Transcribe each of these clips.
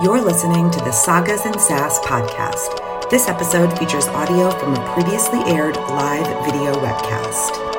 You're listening to the Sagas and Sass podcast. This episode features audio from a previously aired live video webcast.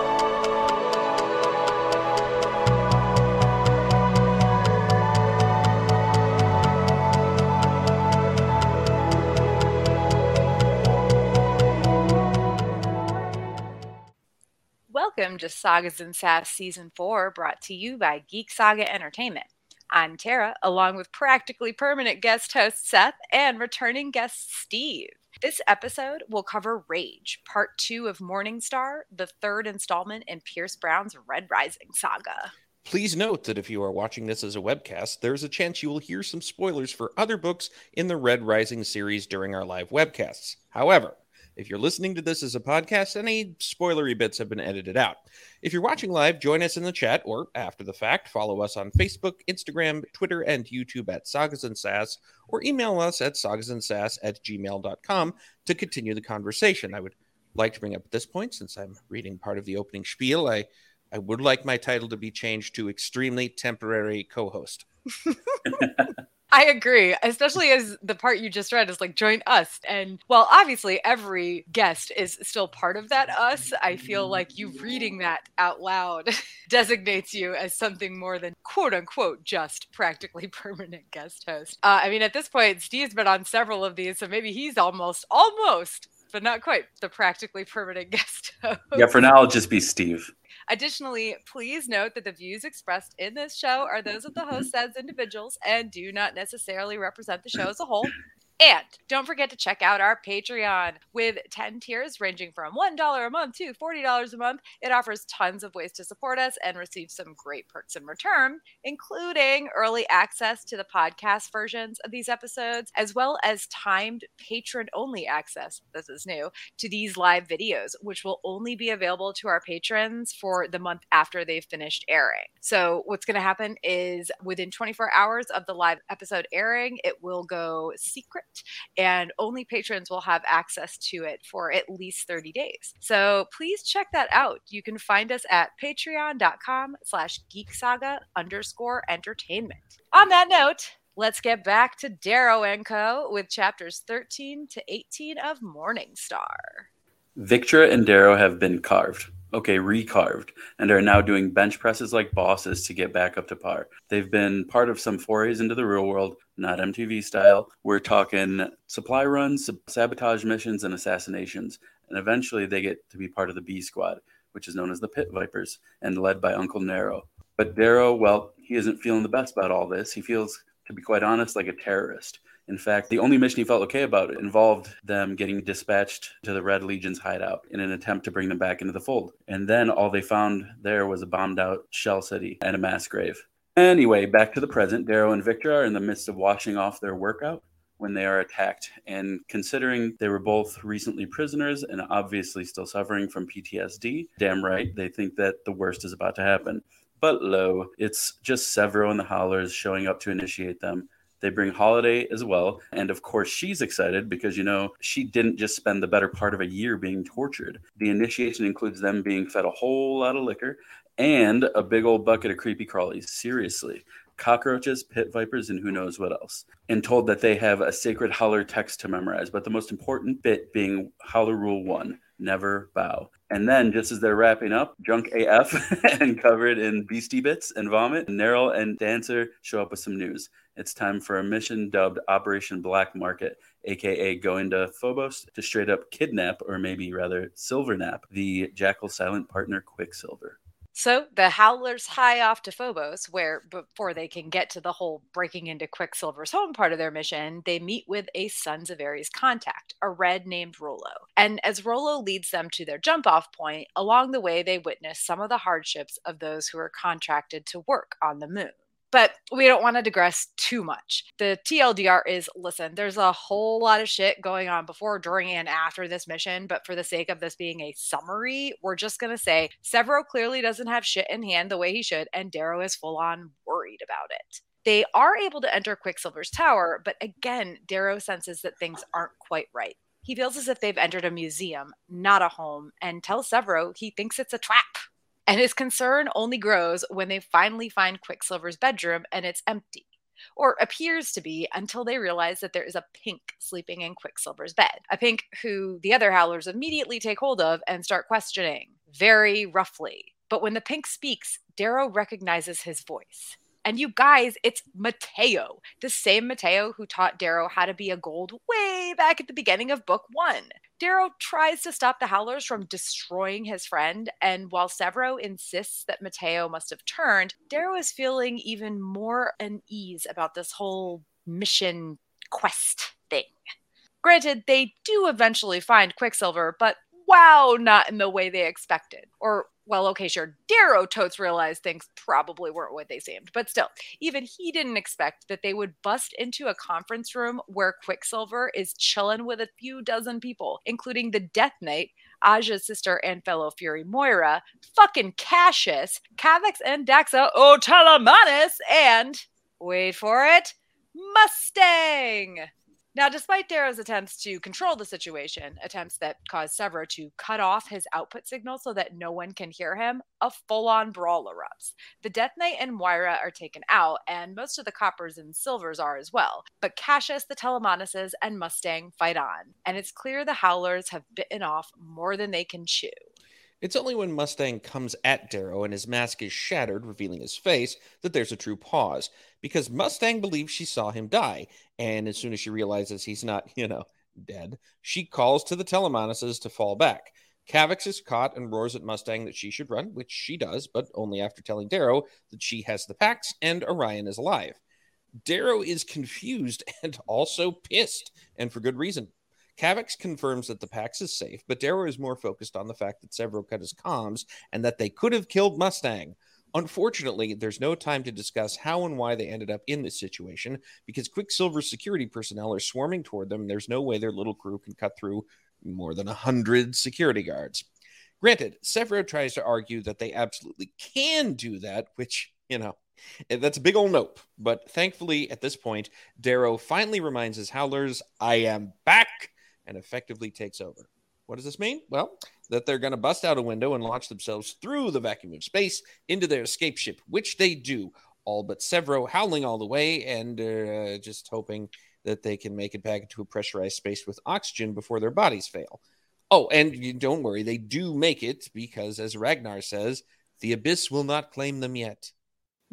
To Sagas and Sass Season 4, brought to you by Geek Saga Entertainment. I'm Tara, along with practically permanent guest host Seth and returning guest Steve. This episode will cover Rage, part two of Morningstar, the third installment in Pierce Brown's Red Rising saga. Please note that if you are watching this as a webcast, there's a chance you will hear some spoilers for other books in the Red Rising series during our live webcasts. However, if you're listening to this as a podcast, any spoilery bits have been edited out. If you're watching live, join us in the chat or after the fact, follow us on Facebook, Instagram, Twitter, and YouTube at Sagas and Sass, or email us at sagasandsass at gmail.com to continue the conversation. I would like to bring up at this point, since I'm reading part of the opening spiel, I, I would like my title to be changed to Extremely Temporary Co host. I agree, especially as the part you just read is like join us. And while obviously, every guest is still part of that us. I feel like you reading that out loud designates you as something more than quote unquote just practically permanent guest host. Uh, I mean, at this point, Steve's been on several of these, so maybe he's almost, almost but not quite the practically permanent guest host. Yeah, for now, I'll just be Steve. Additionally, please note that the views expressed in this show are those of the hosts as individuals and do not necessarily represent the show as a whole. And don't forget to check out our Patreon with 10 tiers ranging from $1 a month to $40 a month. It offers tons of ways to support us and receive some great perks in return, including early access to the podcast versions of these episodes, as well as timed patron only access. This is new to these live videos, which will only be available to our patrons for the month after they've finished airing. So, what's going to happen is within 24 hours of the live episode airing, it will go secret and only patrons will have access to it for at least 30 days. So please check that out. You can find us at patreon.com slash geeksaga underscore entertainment. On that note, let's get back to Darrow and Co. with chapters 13 to 18 of Morningstar. Victra and Darrow have been carved okay, recarved, and are now doing bench presses like bosses to get back up to par. They've been part of some forays into the real world, not MTV style. We're talking supply runs, sabotage missions, and assassinations. And eventually they get to be part of the B Squad, which is known as the Pit Vipers, and led by Uncle Narol. But Darrow, well, he isn't feeling the best about all this. He feels, to be quite honest, like a terrorist. In fact, the only mission he felt okay about involved them getting dispatched to the Red Legion's hideout in an attempt to bring them back into the fold. And then all they found there was a bombed out shell city and a mass grave. Anyway, back to the present. Darrow and Victra are in the midst of washing off their workout when they are attacked. And considering they were both recently prisoners and obviously still suffering from PTSD, damn right, they think that the worst is about to happen. But lo, it's just Severo and the Howlers showing up to initiate them they bring Holiday as well. And of course, she's excited because, you know, she didn't just spend the better part of a year being tortured. The initiation includes them being fed a whole lot of liquor and a big old bucket of creepy crawlies. Seriously. Cockroaches, pit vipers, and who knows what else. And told that they have a sacred Howler text to memorize, but the most important bit being Howler Rule 1 never bow. And then, just as they're wrapping up, drunk AF and covered in beastie bits and vomit, Narol and Dancer show up with some news. It's time for a mission dubbed Operation Black Market, aka going to Phobos to straight up kidnap, or maybe rather silvernap, the Jackal silent partner Quicksilver. So the Howlers high off to Phobos, where before they can get to the whole breaking into Quicksilver's home part of their mission, they meet with a Sons of Ares contact, a red named Rolo. And as Rolo leads them to their jump off point, along the way they witness some of the hardships of those who are contracted to work on the moon. But we don't want to digress too much. The TLDR is listen, there's a whole lot of shit going on before, during, and after this mission. But for the sake of this being a summary, we're just going to say Severo clearly doesn't have shit in hand the way he should, and Darrow is full on worried about it. They are able to enter Quicksilver's tower, but again, Darrow senses that things aren't quite right. He feels as if they've entered a museum, not a home, and tells Severo he thinks it's a trap. And his concern only grows when they finally find Quicksilver's bedroom and it's empty or appears to be until they realize that there is a pink sleeping in Quicksilver's bed. A pink who the other howlers immediately take hold of and start questioning very roughly. But when the pink speaks, Darrow recognizes his voice. And you guys, it's Matteo, the same Matteo who taught Darrow how to be a gold way back at the beginning of book one. Darrow tries to stop the Howlers from destroying his friend, and while Severo insists that Matteo must have turned, Darrow is feeling even more unease about this whole mission quest thing. Granted, they do eventually find Quicksilver, but wow, not in the way they expected. Or well, okay, sure, Darrow totes realized things probably weren't what they seemed, but still, even he didn't expect that they would bust into a conference room where Quicksilver is chilling with a few dozen people, including the Death Knight, Aja's sister and fellow Fury Moira, fucking Cassius, Kavax and Daxo Telemanus, and wait for it, Mustang. Now, despite Darrow's attempts to control the situation, attempts that caused Severo to cut off his output signal so that no one can hear him, a full on brawl erupts. The Death Knight and Moira are taken out, and most of the coppers and silvers are as well. But Cassius, the Telemanuses, and Mustang fight on, and it's clear the Howlers have bitten off more than they can chew. It's only when Mustang comes at Darrow and his mask is shattered, revealing his face, that there's a true pause. Because Mustang believes she saw him die, and as soon as she realizes he's not, you know, dead, she calls to the Telemanuses to fall back. Kavax is caught and roars at Mustang that she should run, which she does, but only after telling Darrow that she has the Pax and Orion is alive. Darrow is confused and also pissed, and for good reason. Kavax confirms that the Pax is safe, but Darrow is more focused on the fact that Severo cut his comms and that they could have killed Mustang. Unfortunately, there's no time to discuss how and why they ended up in this situation because Quicksilver's security personnel are swarming toward them. There's no way their little crew can cut through more than a hundred security guards. Granted, Severo tries to argue that they absolutely can do that, which, you know, eh, that's a big old nope. But thankfully, at this point, Darrow finally reminds his howlers, I am back and effectively takes over. What does this mean? Well, that they're going to bust out a window and launch themselves through the vacuum of space into their escape ship, which they do, all but Severo howling all the way and uh, just hoping that they can make it back into a pressurized space with oxygen before their bodies fail. Oh, and don't worry, they do make it because, as Ragnar says, the abyss will not claim them yet.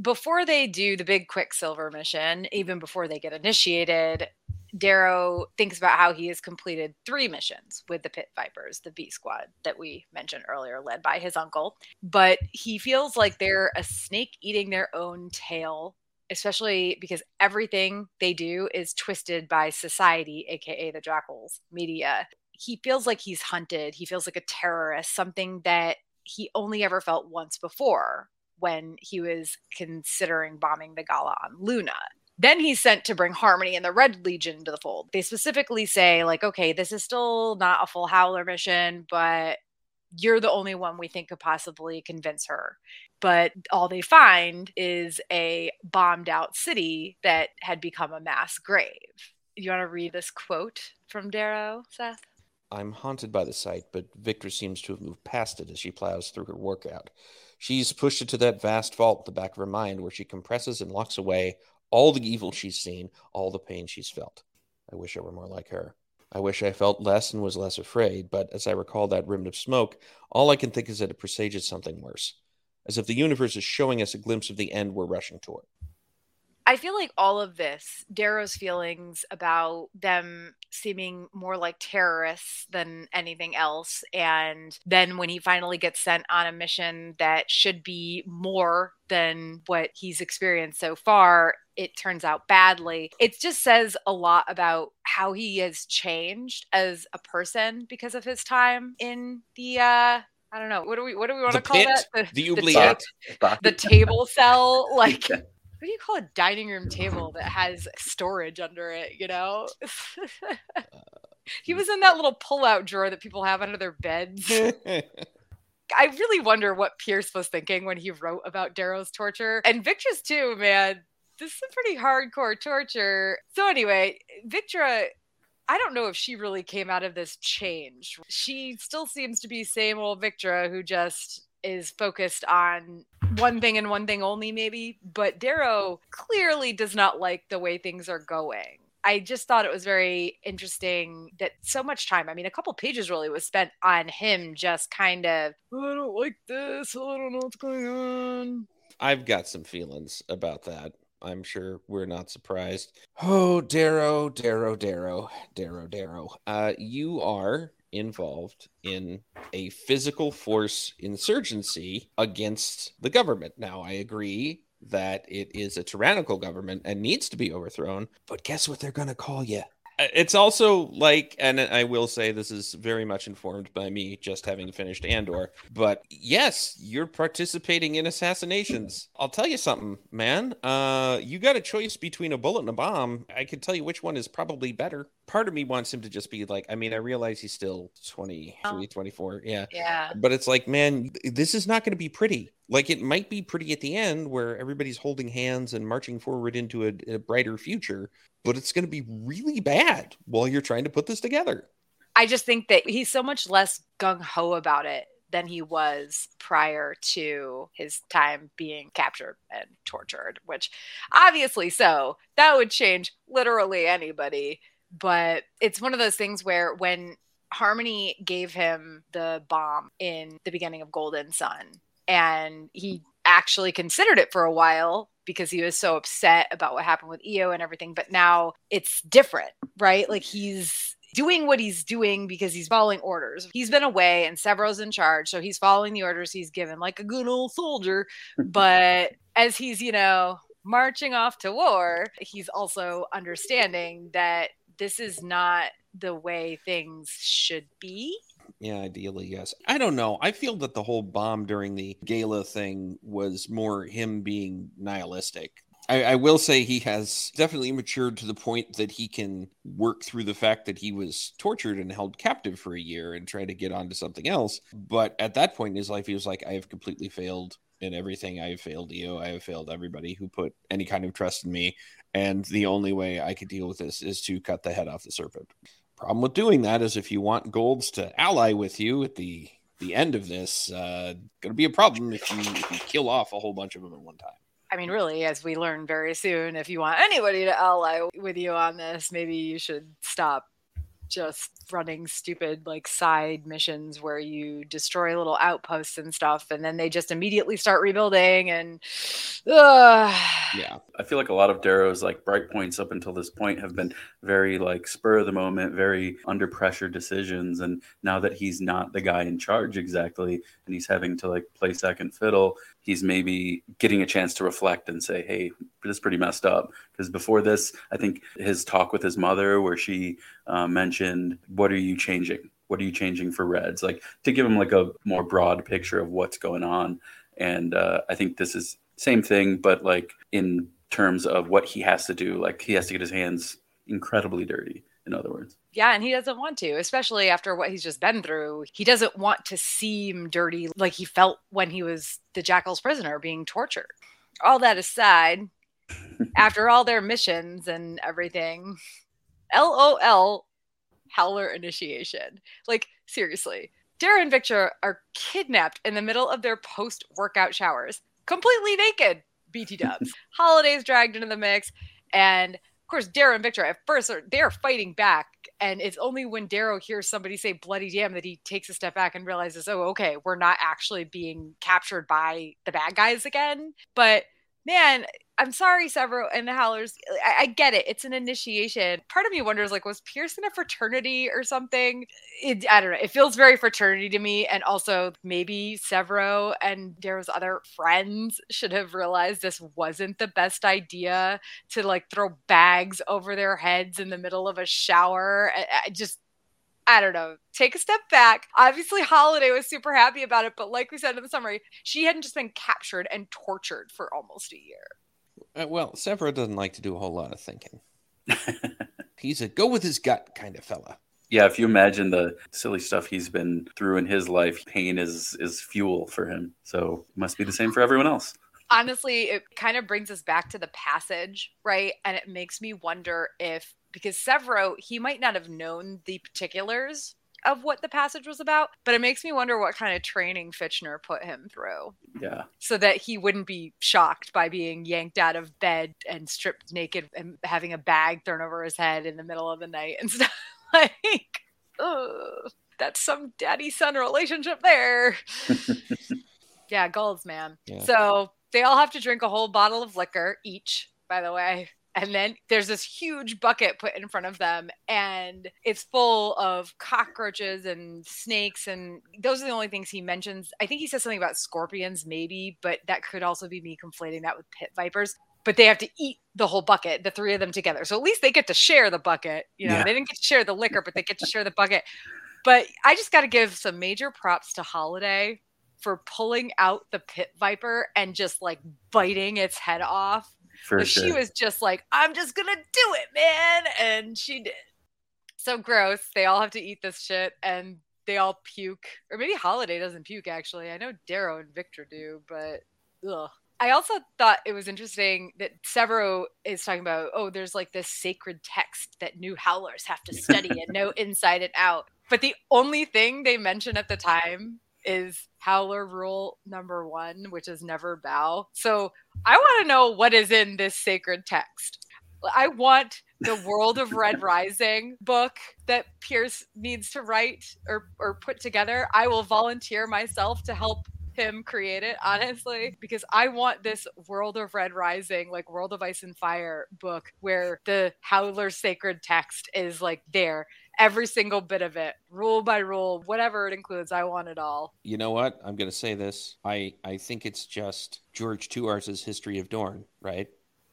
Before they do the big Quicksilver mission, even before they get initiated, Darrow thinks about how he has completed three missions with the Pit Vipers, the B Squad that we mentioned earlier, led by his uncle. But he feels like they're a snake eating their own tail, especially because everything they do is twisted by society, aka the Jackals media. He feels like he's hunted. He feels like a terrorist, something that he only ever felt once before when he was considering bombing the gala on Luna. Then he's sent to bring Harmony and the Red Legion into the fold. They specifically say, like, okay, this is still not a full Howler mission, but you're the only one we think could possibly convince her. But all they find is a bombed out city that had become a mass grave. You want to read this quote from Darrow, Seth? I'm haunted by the sight, but Victra seems to have moved past it as she plows through her workout. She's pushed it to that vast vault at the back of her mind where she compresses and locks away all the evil she's seen, all the pain she's felt. I wish I were more like her. I wish I felt less and was less afraid, but as I recall that rim of smoke, all I can think is that it presages something worse, as if the universe is showing us a glimpse of the end we're rushing toward. I feel like all of this, Darrow's feelings about them seeming more like terrorists than anything else. And then when he finally gets sent on a mission that should be more than what he's experienced so far, it turns out badly. It just says a lot about how he has changed as a person because of his time in the uh I don't know. What do we what do we want The to call pit? that? The the, oubliette? ta- the table cell like what do you call a dining room table that has storage under it, you know? he uh, was in that little pull-out drawer that people have under their beds. I really wonder what Pierce was thinking when he wrote about Darrow's torture. And Victra's too, man. This is a pretty hardcore torture. So anyway, Victra I don't know if she really came out of this change. She still seems to be same old Victra who just is focused on one thing and one thing only, maybe. But Darrow clearly does not like the way things are going. I just thought it was very interesting that so much time, I mean, a couple pages really was spent on him just kind of, I don't like this. I don't know what's going on. I've got some feelings about that. I'm sure we're not surprised. Oh, Darrow, Darrow, Darrow, Darrow, Darrow. Uh, you are involved in a physical force insurgency against the government. Now, I agree that it is a tyrannical government and needs to be overthrown, but guess what they're going to call you? It's also like, and I will say this is very much informed by me just having finished Andor, but yes, you're participating in assassinations. I'll tell you something, man. Uh, you got a choice between a bullet and a bomb. I can tell you which one is probably better. Part of me wants him to just be like, I mean, I realize he's still 23, oh. 24. Yeah. Yeah. But it's like, man, this is not going to be pretty. Like it might be pretty at the end where everybody's holding hands and marching forward into a, a brighter future but it's going to be really bad while you're trying to put this together. I just think that he's so much less gung ho about it than he was prior to his time being captured and tortured, which obviously so. That would change literally anybody. But it's one of those things where when Harmony gave him the bomb in the beginning of Golden Son, and he actually considered it for a while because he was so upset about what happened with Eo and everything. But now it's different, right? Like he's doing what he's doing because he's following orders. He's been away and Sevro's in charge, so he's following the orders he's given like a good old soldier. but as he's, you know, marching off to war, he's also understanding that this is not the way things should be yeah, ideally, yes. I don't know. I feel that the whole bomb during the gala thing was more him being nihilistic. I, I, will say he has definitely matured to the point that he can work through the fact that he was tortured and held captive for a year and try to get on to something else. But at that point in his life, he was like, I have completely failed in everything. I have failed you. I have failed everybody who put any kind of trust in me. And the only way I could deal with this is to cut the head off the serpent. Problem with doing that is if you want golds to ally with you at the the end of this, uh, going to be a problem if you if you kill off a whole bunch of them at one time. I mean, really, as we learn very soon, if you want anybody to ally with you on this, maybe you should stop just running stupid like side missions where you destroy little outposts and stuff and then they just immediately start rebuilding and uh. yeah i feel like a lot of darrow's like bright points up until this point have been very like spur of the moment very under pressure decisions and now that he's not the guy in charge exactly and he's having to like play second fiddle he's maybe getting a chance to reflect and say, hey, this is pretty messed up. Because before this, I think his talk with his mother, where she uh, mentioned, what are you changing? What are you changing for Reds? Like to give him like a more broad picture of what's going on. And uh, I think this is same thing, but like in terms of what he has to do, like he has to get his hands incredibly dirty in other words. Yeah, and he doesn't want to, especially after what he's just been through. He doesn't want to seem dirty like he felt when he was the Jackal's prisoner being tortured. All that aside, after all their missions and everything, LOL Howler initiation. Like, seriously, Darrow and Victra are kidnapped in the middle of their post workout showers, completely naked. BT dubs. Holidays dragged into the mix, and of course, Darrow and Victra at first are they're fighting back, and it's only when Darrow hears somebody say "bloody damn" that he takes a step back and realizes, "Oh, okay, we're not actually being captured by the bad guys again." But man, I'm sorry, Sevro and the Howlers. I, I, get it. It's an initiation. Part of me wonders, like, was Pierce in a fraternity or something? It, I don't know. It feels very fraternity to me. And also, maybe Severo and Darrow's other friends should have realized this wasn't the best idea to like throw bags over their heads in the middle of a shower. I, I just I don't know, take a step back. Obviously, Holiday was super happy about it, but like we said in the summary, she hadn't just been captured and tortured for almost a year. Uh, well, Sevro doesn't like to do a whole lot of thinking. he's a go with his gut kind of fella. Yeah, if you imagine the silly stuff he's been through in his life, pain is is fuel for him. So must be the same for everyone else. Honestly, it kind of brings us back to the passage, right? And it makes me wonder if because Sevro, he might not have known the particulars of what the passage was about, but it makes me wonder what kind of training Fitchner put him through. Yeah. So that he wouldn't be shocked by being yanked out of bed and stripped naked and having a bag thrown over his head in the middle of the night and stuff. like, ugh, that's some daddy son relationship there. yeah, Golds, man. Yeah. So they all have to drink a whole bottle of liquor each, by the way. And then there's this huge bucket put in front of them, and it's full of cockroaches and snakes. And those are the only things he mentions. I think he says something about scorpions, maybe, but that could also be me conflating that with pit vipers. But they have to eat the whole bucket, the three of them together. So at least they get to share the bucket. You know, Yeah. they didn't get to share the liquor, but they get to share the bucket. But I just got to give some major props to Holiday for pulling out the pit viper and just like biting its head off. For sure. She was just like, I'm just gonna do it, man. And she did. So gross. They all have to eat this shit and they all puke. Or maybe Holiday doesn't puke actually. I know Darrow and Victra do, but ugh. I also thought it was interesting that Severo is talking about, oh, there's like this sacred text that new howlers have to study and know inside and out. But the only thing they mention at the time is howler rule number one, which is never bow. So I want to know what is in this sacred text. I want the World of Red Rising book that Pierce needs to write or, or put together. I will volunteer myself to help him create it, honestly, because I want this World of Red Rising, like World of Ice and Fire book where the Howler sacred text is like there. Every single bit of it, rule by rule, whatever it includes, I want it all. You know what? I'm going to say this. I I think it's just George Tuars's History of Dorne, right?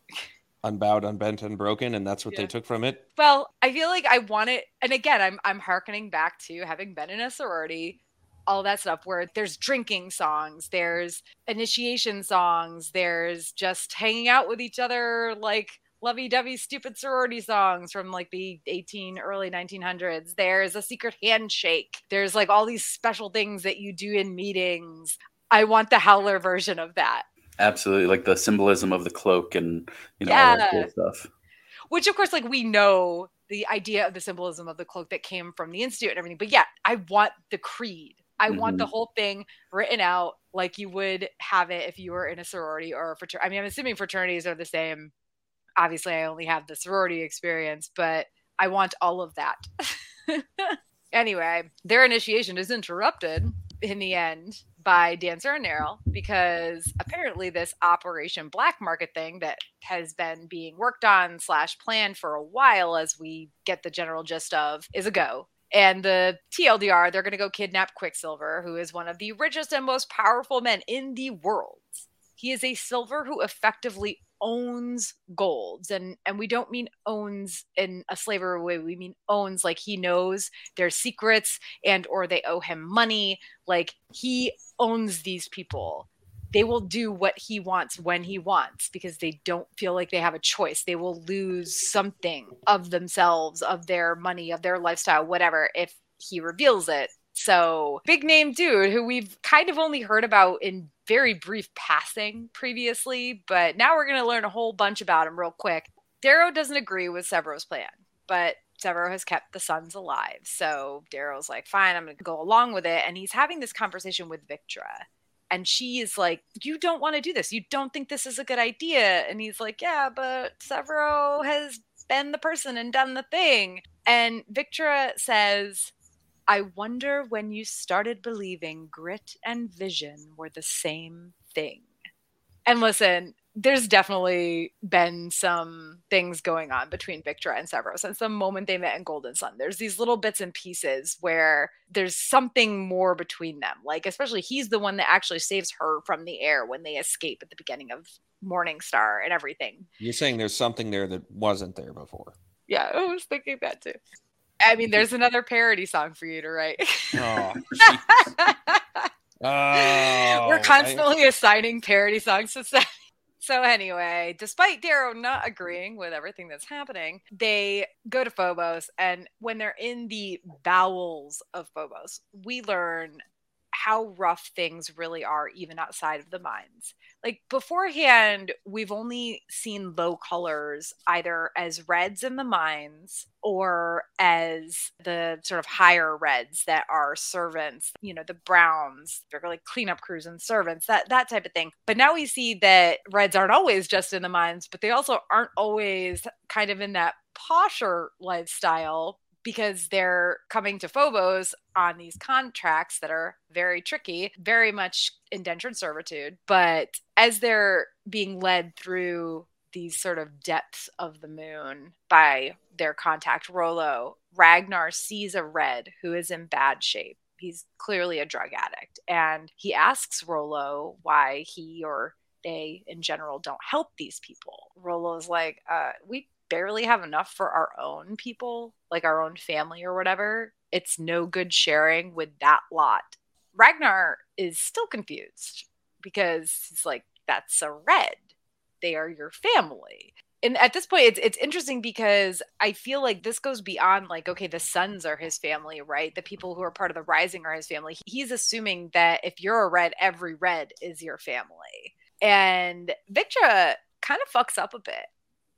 Unbowed, unbent, unbroken, and that's what Yeah. they took from it. Well, I feel like I want it, and again, I'm I'm harkening back to having been in a sorority, all that stuff where there's drinking songs, there's initiation songs, there's just hanging out with each other, like lovey-dovey stupid sorority songs from like the 18 early 1900s there's a secret handshake. There's like all these special things that you do in meetings. I want the howler version of that. Absolutely. Like the symbolism of the cloak and, you know, all that cool stuff. which of course like we know the idea of the symbolism of the cloak that came from the institute and everything but yeah i want the creed. I want the mm-hmm. whole thing written out like you would have it if you were in a sorority or a fraternity i mean i'm assuming fraternities are the same obviously i only have the sorority experience but i want all of that anyway their initiation is interrupted in the end by Dancer and Narol because apparently this Operation Black Market thing that has been being worked on slash planned for a while, as we get the general gist of, is a go. And the TLDR, they're going to go kidnap Quicksilver, who is one of the richest and most powerful men in the world. He is a silver who effectively owns golds and and we don't mean owns in a slavery way we mean owns like he knows their secrets and or they owe him money like he owns these people. They will do what he wants when he wants because they don't feel like they have a choice. They will lose something of themselves of their money of their lifestyle whatever if he reveals it so big name dude who we've kind of only heard about in very brief passing previously but now we're going to learn a whole bunch about him real quick darrow doesn't agree with severo's plan but Severo has kept the sons alive. So Darrow's like, fine, I'm going to go along with it. And he's having this conversation with Victra. And she is like, You don't want to do this. You don't think this is a good idea. And he's like, Yeah, but Severo has been the person and done the thing. And Victra says, I wonder when you started believing grit and vision were the same thing. And listen, there's definitely been some things going on between Victra and Severo since the moment they met in Golden Son. There's these little bits and pieces where there's something more between them. Like, especially he's the one that actually saves her from the air when they escape at the beginning of Morning Star and everything. You're saying there's something there that wasn't there before. Yeah, I was thinking that too. I mean, there's another parody song for you to write. Oh, oh We're I- oh. constantly assigning parody songs to Seth. So anyway, despite Darrow not agreeing with everything that's happening, they go to Phobos, and when they're in the bowels of Phobos, we learn how rough things really are, even outside of the mines. Like beforehand, we've only seen low colors either as reds in the mines or as the sort of higher reds that are servants, you know, the browns, they're like cleanup crews and servants, that that type of thing. But now we see that reds aren't always just in the mines, but they also aren't always kind of in that posher lifestyle because they're coming to Phobos on these contracts that are very tricky, very much indentured servitude. But as they're being led through these sort of depths of the moon by their contact Rollo, Ragnar sees a red who is in bad shape. He's clearly a drug addict. And he asks Rollo why he or they in general don't help these people. Rollo's like, uh, we barely have enough for our own people, like our own family or whatever, it's no good sharing with that lot. Ragnar is still confused because he's like, that's a red. They are your family. And at this point, it's it's interesting because I feel like this goes beyond like, okay, the sons are his family, right? The people who are part of the rising are his family. He's assuming that if you're a red, every red is your family. And Victra kind of fucks up a bit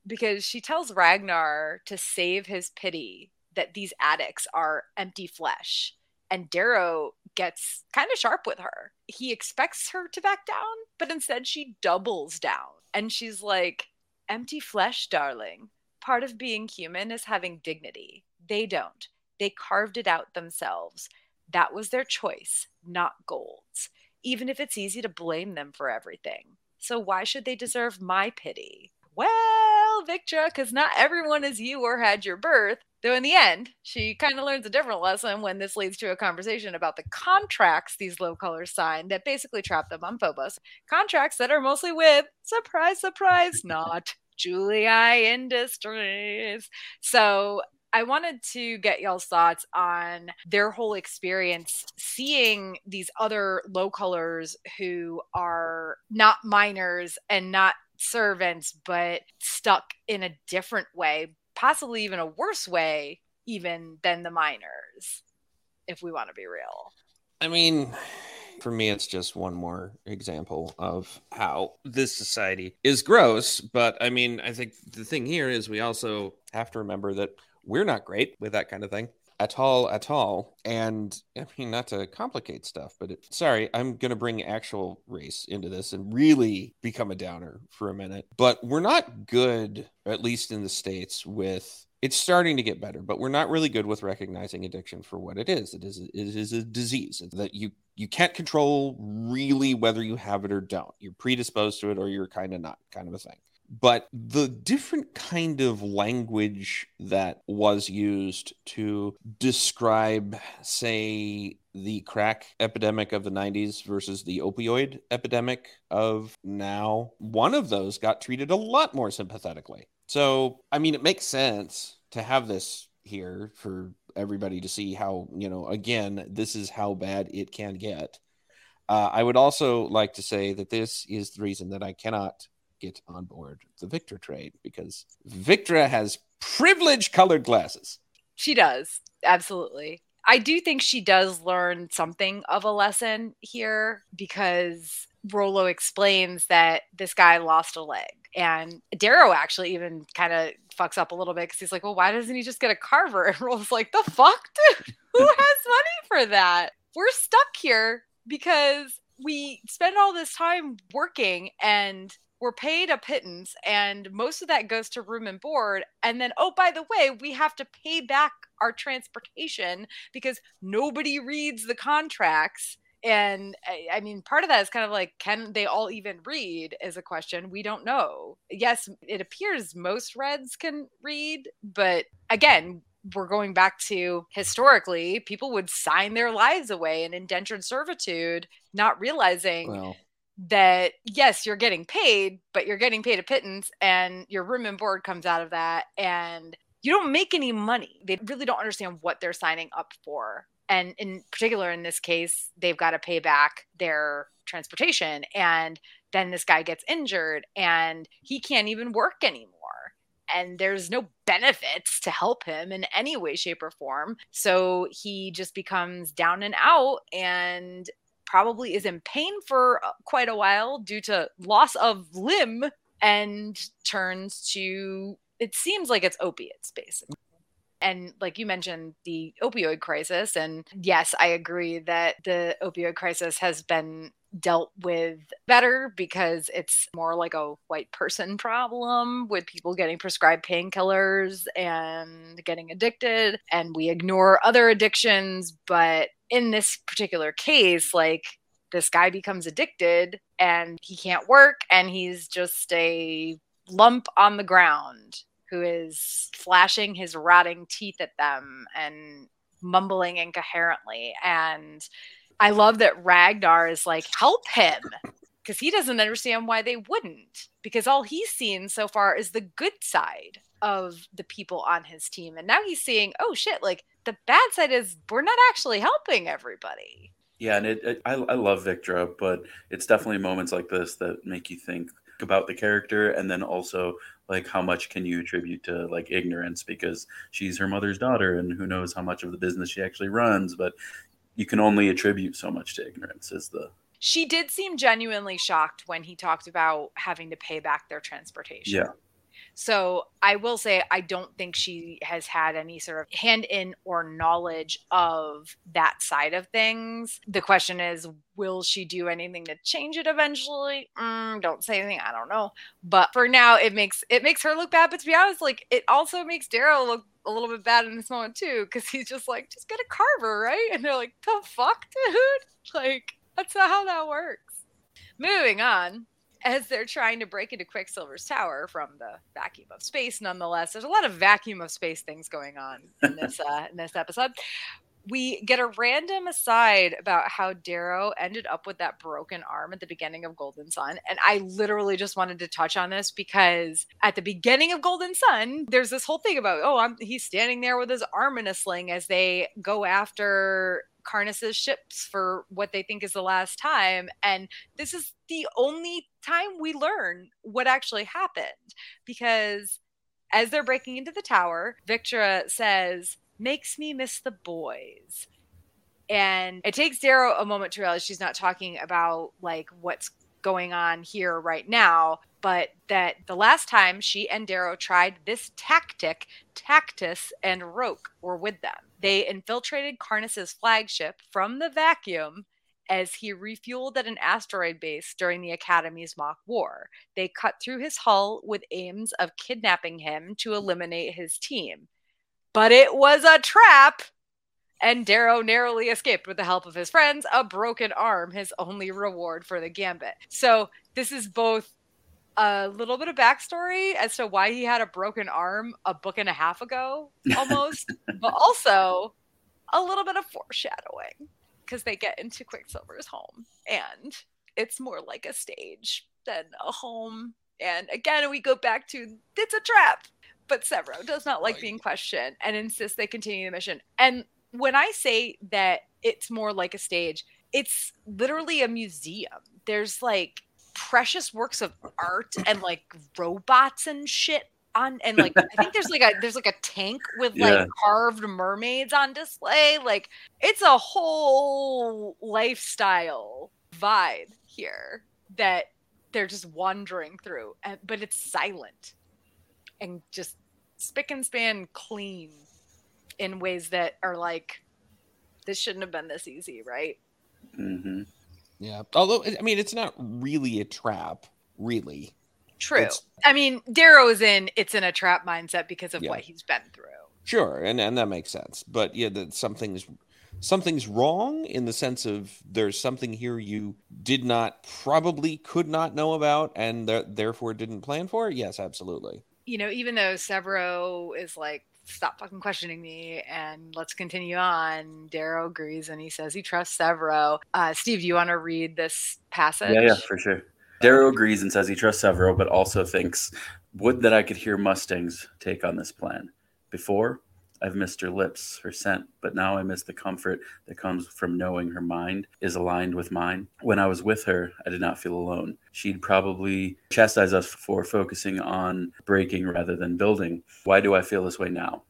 because she tells Ragnar to save his pity that these addicts are empty flesh. And Darrow gets kind of sharp with her. He expects her to back down, but instead she doubles down. And she's like, Empty flesh, darling. Part of being human is having dignity. They don't. They carved it out themselves. That was their choice, not Gold's, even if it's easy to blame them for everything. So why should they deserve my pity? Well, Victra, because not everyone is you or had your birth. Though in the end, she kind of learns a different lesson when this leads to a conversation about the contracts these low colors signed that basically trap them on Phobos. Contracts that are mostly with, surprise, surprise, not Julii Industries. So I wanted to get y'all's thoughts on their whole experience seeing these other low colors who are not miners and not servants, but stuck in a different way, possibly even a worse way, even than the miners, if we want to be real. I mean, for me, it's just one more example of how this society is gross. But I mean, I think the thing here is we also have to remember that we're not great with that kind of thing at all at all. And i mean not to complicate stuff but it, sorry i'm going to bring actual race into this and really become a downer for a minute. But we're not good at least in the states with it's starting to get better but we're not really good with recognizing addiction for what it is. It is it is a disease that you you can't control really whether you have it or don't. You're predisposed to it or you're kind of not kind of a thing but the different kind of language that was used to describe say the crack epidemic of the 90s versus the opioid epidemic of now one of those got treated a lot more sympathetically. So i mean it makes sense to have this here for everybody to see how you know again this is how bad it can get. Uh, i would also like to say that this is the reason that i cannot get on board the Victra trade because Victra has privilege colored glasses. She does. Absolutely. I do think she does learn something of a lesson here because Rollo explains that this guy lost a leg. And Darrow actually even kind of fucks up a little bit because he's like, well, why doesn't he just get a carver? And Rollo's like, the fuck, dude? Who has money for that? We're stuck here because we spend all this time working and we're paid a pittance and most of that goes to room and board and then oh by the way we have to pay back our transportation because nobody reads the contracts and eh, I, mean part of that is kind of like can they all even read is a question we don't know. Yes it appears most reds can read but again we're going back to historically people would sign their lives away in indentured servitude not realizing well that yes, you're getting paid, but you're getting paid a pittance and your room and board comes out of that and you don't make any money. They really don't understand what they're signing up for. And in particular, in this case, they've got to pay back their transportation. And then this guy gets injured and he can't even work anymore. And there's no benefits to help him in any way, shape, or form. So he just becomes down and out and probably is in pain for uh, quite a while due to loss of limb and turns to it seems like it's opiates basically and like you mentioned the opioid crisis and yes i agree that the opioid crisis has been dealt with better because it's more like a white person problem with people getting prescribed painkillers and getting addicted and we ignore other addictions. But in this particular case like this guy becomes addicted and he can't work and he's just a lump on the ground who is flashing his rotting teeth at them and mumbling incoherently and I love that Ragnar is like, help him. Because he doesn't understand why they wouldn't. Because all he's seen so far is the good side of the people on his team. And now he's seeing, oh shit, like the bad side is we're not actually helping everybody. Yeah, and it, it I, I love Victra, but it's definitely moments like this that make you think about the character and then also like how much can you attribute to like ignorance because she's her mother's daughter and who knows how much of the business she actually runs but you can only attribute so much to ignorance is the she did seem genuinely shocked when he talked about having to pay back their transportation. Yeah so I will say I don't think she has had any sort of hand in or knowledge of that side of things. The question is, will she do anything to change it eventually? Mm, don't say anything. I don't know. But for now, it makes it makes her look bad. But to be honest, like it also makes Darrow look a little bit bad in this moment too, because he's just like, just get a carver, right? And they're like, the fuck, dude? Like, that's not how that works. Moving on as they're trying to break into Quicksilver's tower from the vacuum of space. Nonetheless, there's a lot of vacuum of space things going on in this uh, in this episode. We get a random aside about how Darrow ended up with that broken arm at the beginning of Golden Son. And I literally just wanted to touch on this because at the beginning of Golden Son, there's this whole thing about, oh, I'm, he's standing there with his arm in a sling as they go after Karnus's ships for what they think is the last time. And this is the only time we learn what actually happened because as they're breaking into the tower, Victra says, Makes me miss the boys. And it takes Darrow a moment to realize she's not talking about like what's going on here right now, but that the last time she and Darrow tried this tactic, Tactus and Roque were with them. They infiltrated Karnus's flagship from the vacuum as he refueled at an asteroid base during the Academy's mock war. They cut through his hull with aims of kidnapping him to eliminate his team. But it was a trap! And Darrow narrowly escaped with the help of his friends, a broken arm, his only reward for the gambit. So, this is both a little bit of backstory as to why he had a broken arm a book and a half ago, almost, but also a little bit of foreshadowing because they get into Quicksilver's home and it's more like a stage than a home. And again, we go back to it's a trap. But Severo does not like being questioned and insists they continue the mission. And when I say that it's more like a stage, it's literally a museum. There's like precious works of art and like robots and shit on and like I think there's like a there's like a tank with like yeah. carved mermaids on display. Like it's a whole lifestyle vibe here that they're just wandering through, and, but it's silent and just spick and span clean in ways that are like this shouldn't have been this easy, right? Mm-hmm. Yeah. Although I mean, it's not really a trap, really. True. It's, I mean, Darrow is in it's in a trap mindset because of yeah. what he's been through. Sure, and and that makes sense. But yeah, that something's something's wrong in the sense of there's something here you did not probably could not know about and th- therefore didn't plan for. Yes, absolutely. You know, even though Severo is like stop fucking questioning me and let's continue on. Darrow agrees and he says he trusts Severo. Uh, Steve, do you want to read this passage? Yeah, yeah, for sure. Darrow agrees and says he trusts Severo, but also thinks, would that I could hear Mustang's take on this plan. Before, I've missed her lips, her scent, but now I miss the comfort that comes from knowing her mind is aligned with mine. When I was with her, I did not feel alone. She'd probably chastise us for focusing on breaking rather than building. Why do I feel this way now?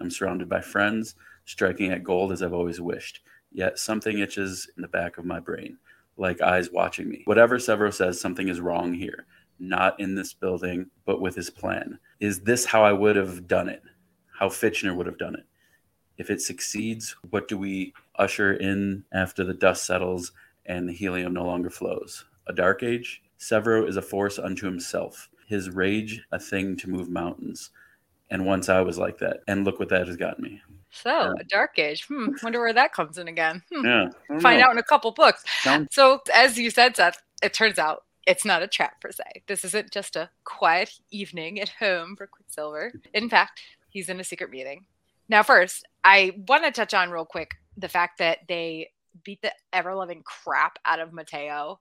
I'm surrounded by friends, striking at gold as I've always wished. yet something itches in the back of my brain, like eyes watching me. Whatever Severo says, something is wrong here. Not in this building, but with his plan. Is this how I would have done it? How Fitchner would have done it? If it succeeds, what do we usher in after the dust settles and the helium no longer flows? A dark age? Severo is a force unto himself, his rage a thing to move mountains. And once I was like that. And look what that has gotten me. So, yeah. a dark age. Hmm. Wonder where that comes in again. Hmm. Yeah. Find know. out in a couple books. Sounds- so, as you said, Seth, it turns out it's not a trap per se. This isn't just a quiet evening at home for Quicksilver. In fact, he's in a secret meeting. Now, first, I want to touch on real quick the fact that they beat the ever loving crap out of Matteo.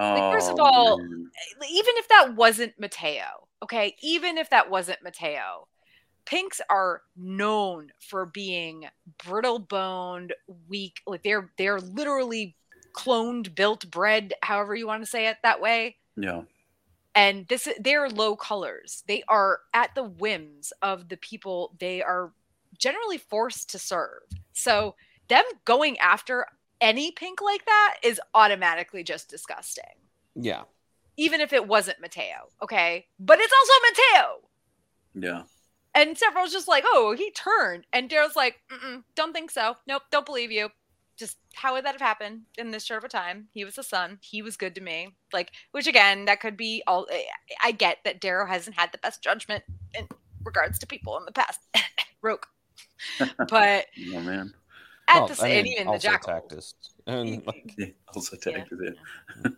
Oh, like, first of all, man. even if that wasn't Matteo, okay, even if that wasn't Matteo, pinks are known for being brittle boned, weak. Like they're they're literally cloned, built, bred, however you want to say it that way. Yeah. And this they're low colors. They are at the whims of the people they are generally forced to serve. So them going after any pink like that is automatically just disgusting. Yeah. Even if it wasn't Matteo, okay? But it's also Matteo. Yeah. And Sevro's just like, oh, he turned. And Darrow's like, don't think so. Nope, don't believe you. Just how would that have happened in this short of a time? He was the son. He was good to me. Like, which again, that could be all. Eh, I get that Darrow hasn't had the best judgment in regards to people in the past. Roque. but oh man. At well, the same, I mean, even the jackal. Tactus. And like, yeah, also Tactus. Yeah. yeah.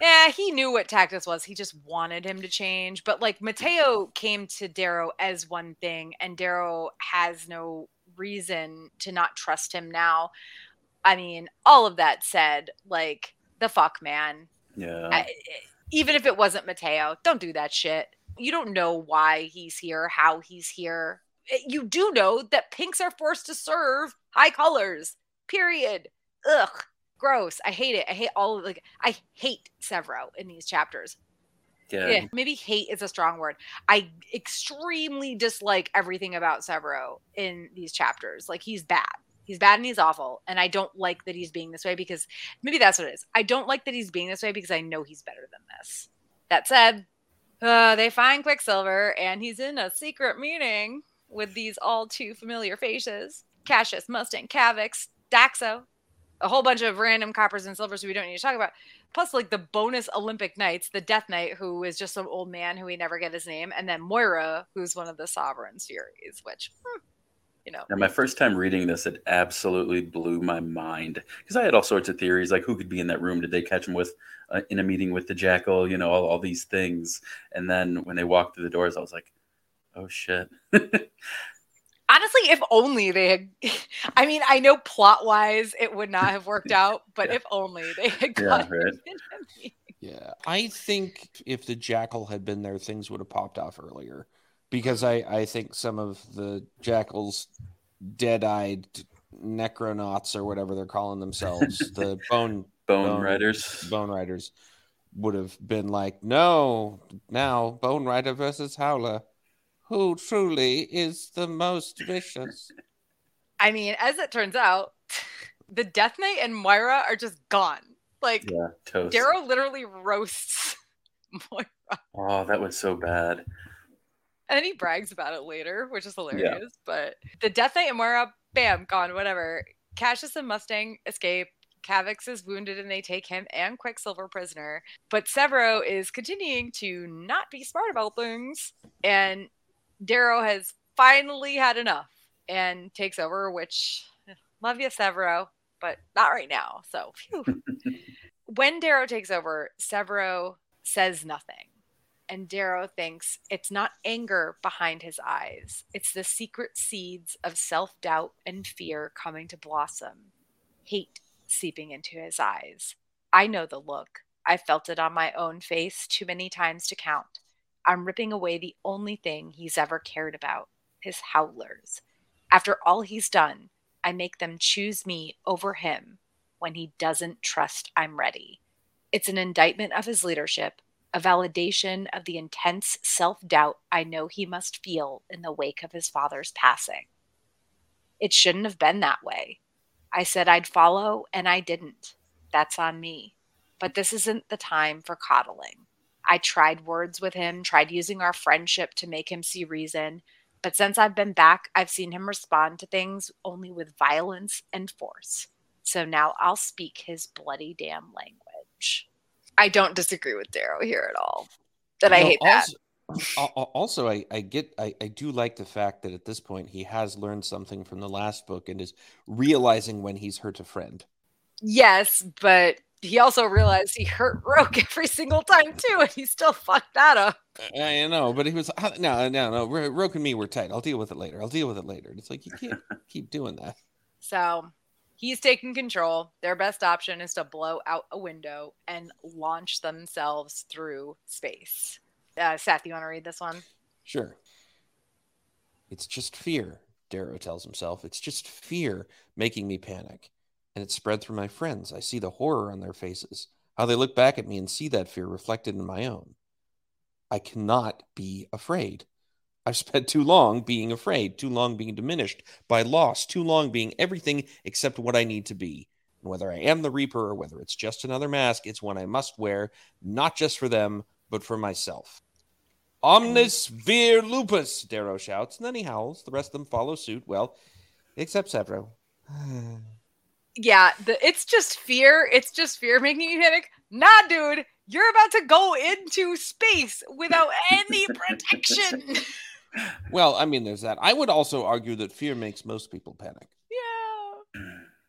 yeah, he knew what Tactus was. He just wanted him to change. But like Matteo came to Darrow as one thing, and Darrow has no reason to not trust him now. I mean, all of that said, like the fuck, man. Yeah. I, even if it wasn't Matteo, don't do that shit. You don't know why he's here, how he's here. Eh, you do know that pinks are forced to serve high colors. Period. Ugh gross. I hate it. I hate all of, like I hate Sevro in these chapters. Yeah. yeah. Maybe hate is a strong word. I extremely dislike everything about Sevro in these chapters. Like he's bad. He's bad and he's awful. And I don't like that he's being this way because maybe that's what it is. I don't like that he's being this way because I know he's better than this. That said, uh, they find Quicksilver and he's in a secret meeting with these all too familiar faces Cassius, Mustang, Kavax, Daxo, a whole bunch of random coppers and silvers who we don't need to talk about. Plus, like the bonus Olympic Knights, the Death Knight, who is just some old man who we never get his name, and then Moira, who's one of the Sovereign's Furies, which, hmm, you know. And my first time reading this, it absolutely blew my mind because I had all sorts of theories, like who could be in that room? Did they catch him with uh, in a meeting with the Jackal? You know, all, all these things. And then when they walked through the doors, I was like, oh shit. honestly, if only they had. I mean, I know plot wise it would not have worked out, but yeah. if only they had got yeah, right. Yeah, I think if the jackal had been there, things would have popped off earlier. Because I, I think some of the jackals, dead-eyed necronauts or whatever they're calling themselves, the bone bone, bone riders, bone riders, would have been like, no, now Bone Rider versus Howler who truly is the most vicious. I mean, as it turns out, the Death Knight and Moira are just gone. Like, yeah, Darrow literally roasts Moira. Oh, that was so bad. And then he brags about it later, which is hilarious. Yeah. But the Death Knight and Moira, bam, gone, whatever. Cassius and Mustang escape. Kavax is wounded and they take him and Quicksilver prisoner. But Sevro is continuing to not be smart about things. And Darrow has finally had enough and takes over, which love you, Sevro, but not right now. So when Darrow takes over, Sevro says nothing. And Darrow thinks it's not anger behind his eyes. It's the secret seeds of self doubt and fear coming to blossom, hate seeping into his eyes. I know the look. I felt it on my own face too many times to count. I'm ripping away the only thing he's ever cared about his howlers. After all he's done, I make them choose me over him when he doesn't trust I'm ready. It's an indictment of his leadership, a validation of the intense self doubt I know he must feel in the wake of his father's passing. It shouldn't have been that way. I said I'd follow, and I didn't. That's on me. But this isn't the time for coddling. I tried words with him, tried using our friendship to make him see reason. But since I've been back, I've seen him respond to things only with violence and force. So now I'll speak his bloody damn language. I don't disagree with Darrow here at all. That I hate that. also, al- al- Also, I, I get, I, I do like the fact that at this point he has learned something from the last book and is realizing when he's hurt a friend. Yes, but he also realized he hurt Roque every single time too, and he still fucked that up. I I know, but he was no, no, no. Ro- Roque and me were tight. I'll deal with it later. I'll deal with it later. It's like you can't keep doing that. So he's taking control. Their best option is to blow out a window and launch themselves through space. Uh, Seth, you want to read this one? Sure. It's just fear, Darrow tells himself. It's just fear making me panic. And it spread through my friends. I see the horror on their faces, how they look back at me and see that fear reflected in my own. I cannot be afraid. I've spent too long being afraid, too long being diminished by loss, too long being everything except what I need to be. And whether I am the Reaper or whether it's just another mask, it's one I must wear, not just for them, but for myself. Omnis vir lupus, Darrow shouts, and then he howls. The rest of them follow suit. Well, except Sevro. Yeah, the, it's just fear. It's just fear making you panic. Nah, dude, you're about to go into space without any protection. well, I mean, there's that. I would also argue that fear makes most people panic. yeah.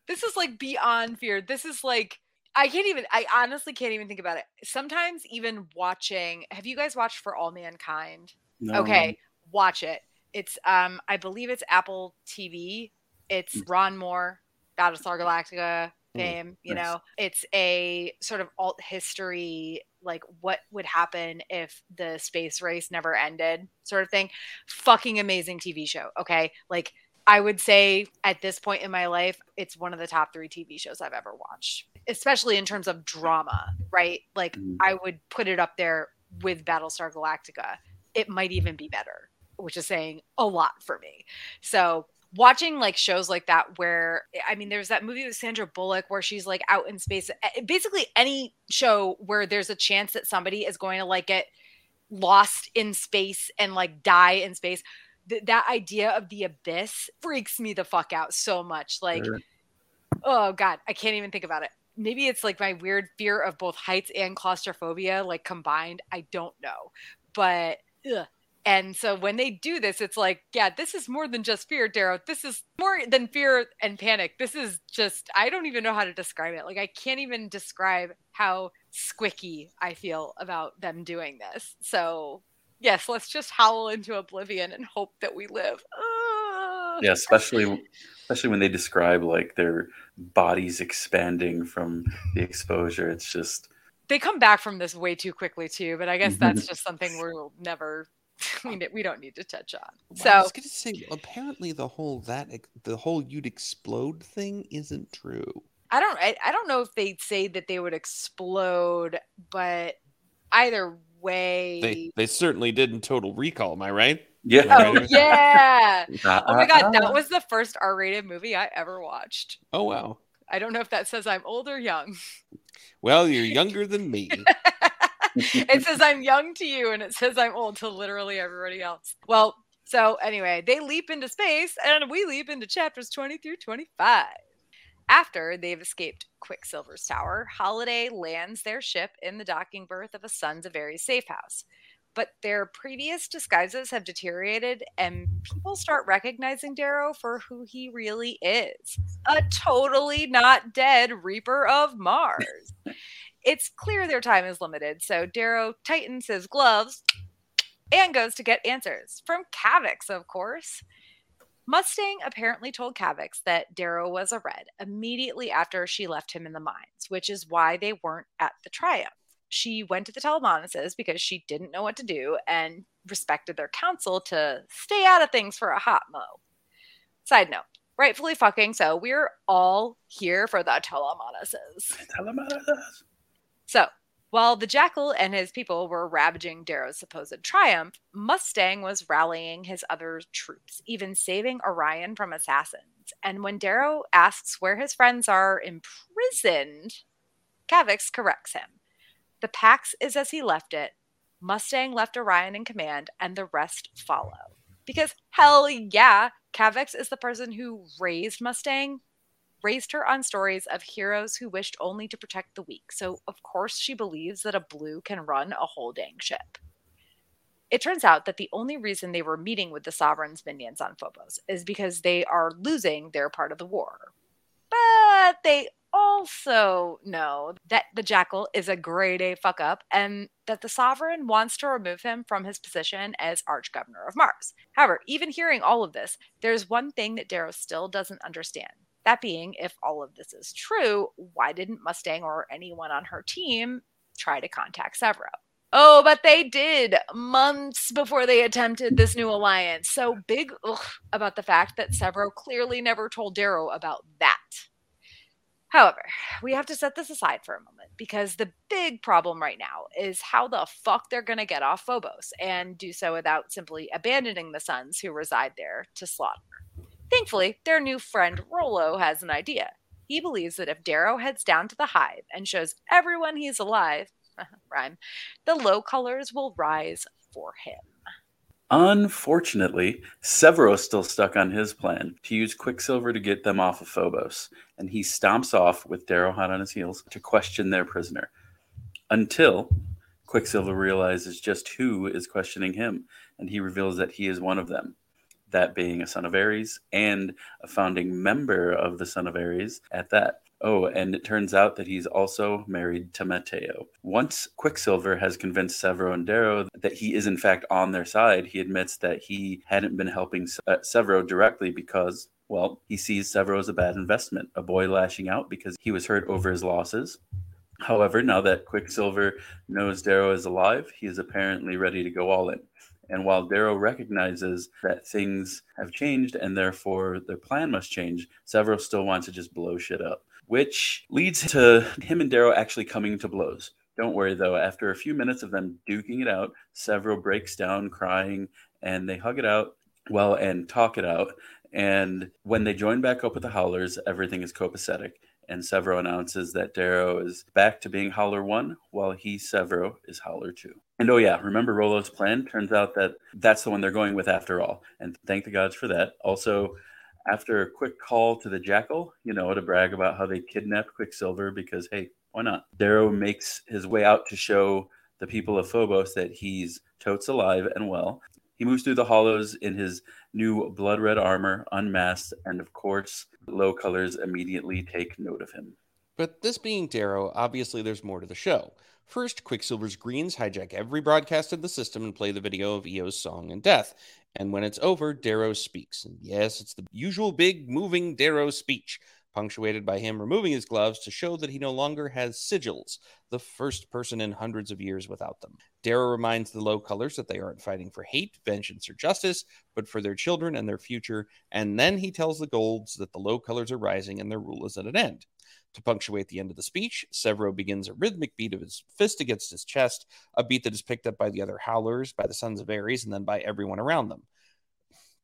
This is like beyond fear. This is like I can't even I honestly can't even think about it. Sometimes even watching have you guys watched For All Mankind? No. Okay, watch it. It's um I believe it's Apple TV. It's Ron Moore, Battlestar Galactica fame, you nice. know. It's a sort of alt history like what would happen if the space race never ended sort of thing. Fucking amazing TV show, okay? Like I would say at this point in my life, it's one of the top three TV shows I've ever watched, especially in terms of drama, right? Like Mhm. I would put it up there with Battlestar Galactica. It might even be better, which is saying a lot for me. So watching like shows like that where I mean there's that movie with Sandra Bullock where she's like out in space Eh, basically any show where there's a chance that somebody is going to like get lost in space and like die in space th- that idea of the abyss freaks me the fuck out so much like Sure. oh god i can't even think about it maybe it's like my weird fear of both heights and claustrophobia like combined i don't know but ugh. And so when they do this it's like yeah this is more than just fear darrow. This is more than fear and panic. This is just i don't even know how to describe it. Like i can't even describe how squicky i feel about them doing this. So yes let's just howl into oblivion and hope that we live. Yeah, especially especially when they describe like their bodies expanding from the exposure. It's just they come back from this way too quickly too but i guess that's mm-hmm. just something we'll never we, we don't need to touch on I so was gonna say, apparently the whole that the whole you'd explode thing isn't true. i don't I, I don't know if they'd say that they would explode but either way They they certainly did in Total Recall. Am I right? yeah. oh yeah Uh, oh my god uh. that was the first r-rated movie i ever watched Oh wow. i don't know if that says i'm old or young Well, you're younger than me. it says I'm young to you, and it says I'm old to literally everybody else. Well, so anyway, they leap into space, and we leap into chapters 20 through 25. After they've escaped Quicksilver's tower, Holiday lands their ship in the docking berth of a Sons of Ares safe house. But their previous disguises have deteriorated, and people start recognizing Darrow for who he really is a totally not dead Reaper of Mars it's clear their time is limited, so Darrow tightens his gloves and goes to get answers from Kavax, of course. Mustang apparently told Kavax that Darrow was a red immediately after she left him in the mines, which is why they weren't at the Triumph. She went to the Telemanuses because she didn't know what to do and respected their counsel to stay out of things for a hot mo. Side note, rightfully fucking so, we're all here for the about us. So, while the Jackal and his people were ravaging Darrow's supposed triumph, Mustang was rallying his other troops, even saving Orion from assassins. And when Darrow asks where his friends are imprisoned, Kavax corrects him. The Pax is as he left it. Mustang left Orion in command, and the rest follow. Because hell yeah, Kavax is the person who raised Mustang, raised her on stories of heroes who wished only to protect the weak. So, of course, she believes that a blue can run a whole dang ship. It turns out that the only reason they were meeting with the Sovereign's minions on Phobos is because they are losing their part of the war. But they also know that the Jackal is a grade A fuck up and that the Sovereign wants to remove him from his position as Arch Governor of Mars. However, even hearing all of this, there's one thing that Darrow still doesn't understand. That being, if all of this is true, why didn't Mustang or anyone on her team try to contact Sevro? Oh, but they did months before they attempted this new alliance. So big about the fact that Sevro clearly never told Darrow about that. However, we have to set this aside for a moment because the big problem right now is how the fuck they're going to get off Phobos and do so without simply abandoning the sons who reside there to slaughter. Thankfully, their new friend Rollo has an idea. He believes that if Darrow heads down to the hive and shows everyone he's alive, rhyme, the low colors will rise for him. Unfortunately, Sevro's still stuck on his plan to use Quicksilver to get them off of Phobos, and he stomps off with Darrow hot on his heels to question their prisoner. Until Quicksilver realizes just who is questioning him, and he reveals that he is one of them, that being a son of Ares and a founding member of the Son of Ares at that. Oh, and it turns out that he's also married to Matteo. Once Quicksilver has convinced Sevro and Darrow that he is in fact on their side, he admits that he hadn't been helping uh, Sevro directly because, well, he sees Sevro as a bad investment, a boy lashing out because he was hurt over his losses. However, now that Quicksilver knows Darrow is alive, he is apparently ready to go all in. And while Darrow recognizes that things have changed and therefore their plan must change, Sevro still wants to just blow shit up which leads to him and Darrow actually coming to blows. Don't worry though, after a few minutes of them duking it out, Sevro breaks down crying and they hug it out, well, and talk it out. And when they join back up with the Howlers, everything is copacetic. And Sevro announces that Darrow is back to being Howler 1, while he, Sevro, is Howler 2. And oh, yeah, remember Rollo's plan? Turns out that that's the one they're going with after all. And thank the gods for that. Also, after a quick call to the Jackal, you know, to brag about how they kidnapped Quicksilver because, hey, why not? Darrow makes his way out to show the people of Phobos that he's totes alive and well. He moves through the hollows in his new blood red armor, unmasked, and of course, low colors immediately take note of him. But this being Darrow, obviously there's more to the show. First, Quicksilver's Greens hijack every broadcast in the system and play the video of Eo's song and death. And when it's over, Darrow speaks. And yes, it's the usual big, moving Darrow speech, punctuated by him removing his gloves to show that he no longer has sigils, the first person in hundreds of years without them. Darrow reminds the low colors that they aren't fighting for hate, vengeance, or justice, but for their children and their future. And then he tells the golds that the low colors are rising and their rule is at an end. To punctuate the end of the speech, Sevro begins a rhythmic beat of his fist against his chest, a beat that is picked up by the other howlers, by the sons of Ares, and then by everyone around them.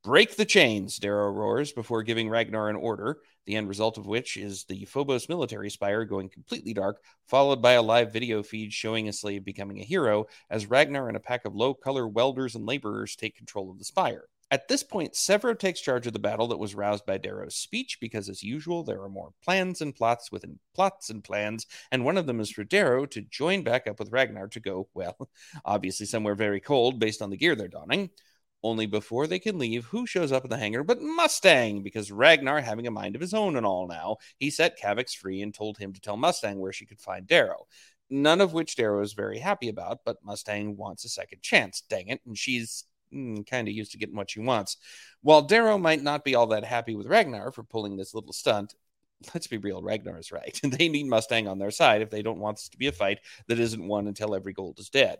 Break the chains, Darrow roars before giving Ragnar an order, the end result of which is the Phobos military spire going completely dark, followed by a live video feed showing a slave becoming a hero as Ragnar and a pack of low color welders and laborers take control of the spire. At this point, Sevro takes charge of the battle that was roused by Darrow's speech because, as usual, there are more plans and plots within plots and plans, and one of them is for Darrow to join back up with Ragnar to go, well, obviously somewhere very cold based on the gear they're donning. Only before they can leave, who shows up in the hangar but Mustang? Because Ragnar, having a mind of his own and all now, he set Kavax free and told him to tell Mustang where she could find Darrow. None of which Darrow is very happy about, but Mustang wants a second chance, dang it, and she's mm, kind of used to getting what she wants. While Darrow might not be all that happy with Ragnar for pulling this little stunt, let's be real, Ragnar is right. they need Mustang on their side if they don't want this to be a fight that isn't won until every gold is dead.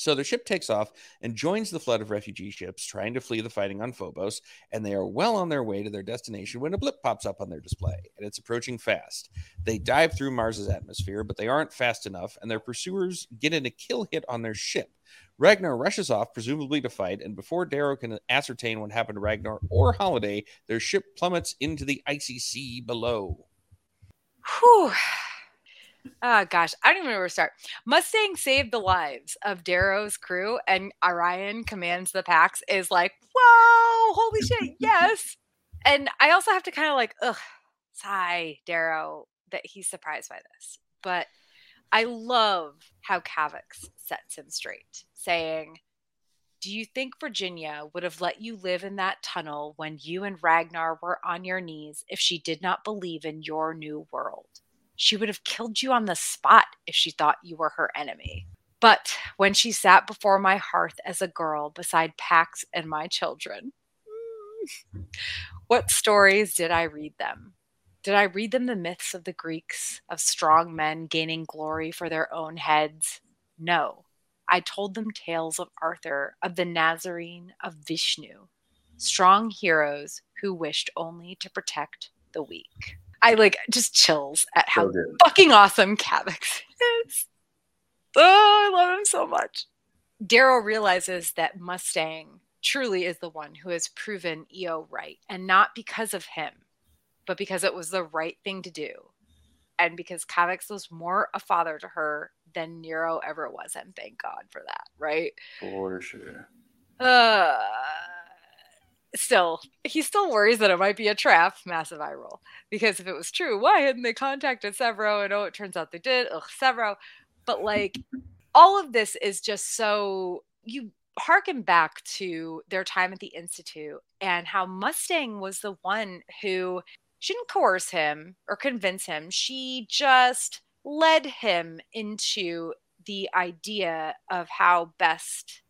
So their ship takes off and joins the flood of refugee ships trying to flee the fighting on Phobos, and they are well on their way to their destination when a blip pops up on their display, and it's approaching fast. They dive through Mars's atmosphere, but they aren't fast enough, and their pursuers get in a kill hit on their ship. Ragnar rushes off, presumably to fight, and before Darrow can ascertain what happened to Ragnar or Holiday, their ship plummets into the icy sea below. Whew. Oh gosh, I don't even know where to start. Mustang saved the lives of Darrow's crew, and Orion commands the Pax is like, whoa, holy shit, yes. And I also have to kind of like, ugh, sigh, Darrow, that he's surprised by this. But I love how Kavax sets him straight, saying, Do you think Virginia would have let you live in that tunnel when you and Ragnar were on your knees if she did not believe in your new world? She would have killed you on the spot if she thought you were her enemy. But when she sat before my hearth as a girl beside Pax and my children, what stories did I read them? Did I read them the myths of the Greeks, of strong men gaining glory for their own heads? No. I told them tales of Arthur, of the Nazarene, of Vishnu, strong heroes who wished only to protect the weak. I like just chills at how So fucking awesome Kavax is. Oh, I love him so much. Darrow realizes that Mustang truly is the one who has proven Eo right, and not because of him, but because it was the right thing to do. And because Kavax was more a father to her than Nero ever was, and thank God for that, right? For sure. Uh, still, he still worries that it might be a trap. Massive eye roll. Because if it was true, why hadn't they contacted Sevro? And oh, it turns out they did. Ugh, Sevro. But like, all of this is just so you harken back to their time at the Institute and how Mustang was the one who she didn't coerce him or convince him. She just led him into the idea of how best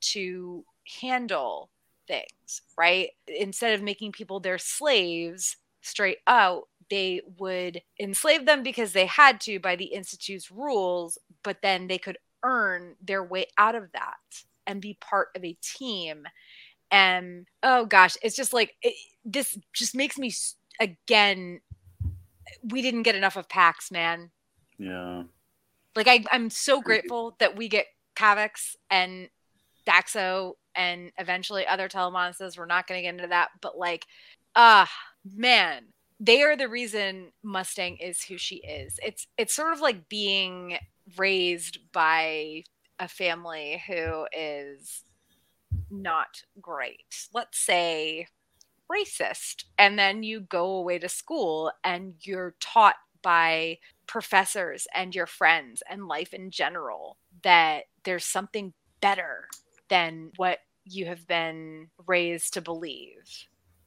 to handle things, right? Instead of making people their slaves straight out, they would enslave them because they had to by the Institute's rules, but then they could earn their way out of that and be part of a team. And oh gosh, it's just like it, this just makes me again. We didn't get enough of Pax, man. Yeah. Like I, I'm so grateful that we get Kavax and Daxo and eventually other Telemanuses. We're not going to get into that, but like, ah, man, they are the reason Mustang is who she is. It's it's sort of like being raised by a family who is not great. Let's say racist, and then you go away to school and you're taught by professors and your friends and life in general that there's something better than what you have been raised to believe.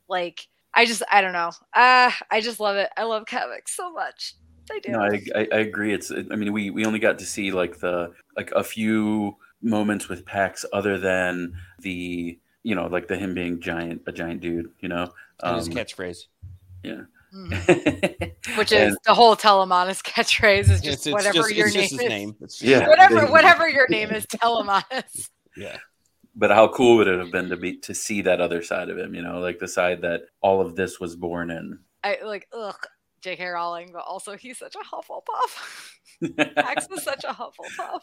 Like, I just, I don't know. Ah, I just love it. I love Kavax so much. I do. No, I, I, I agree. It's I mean we we only got to see like the like a few moments with Pax other than the you know like the him being giant a giant dude you know And his Um, catchphrase. yeah Mhm. Which is And- the whole Telemanus catchphrase is just it's whatever just, your it's name just his is. name. It's Yeah. Whatever, whatever your name is, Telemanus. Yeah. But how cool would it have been to be to see that other side of him you know like the side that all of this was born in I like, ugh, J.K. Rowling, but also he's such a Hufflepuff. Pax was such a Hufflepuff.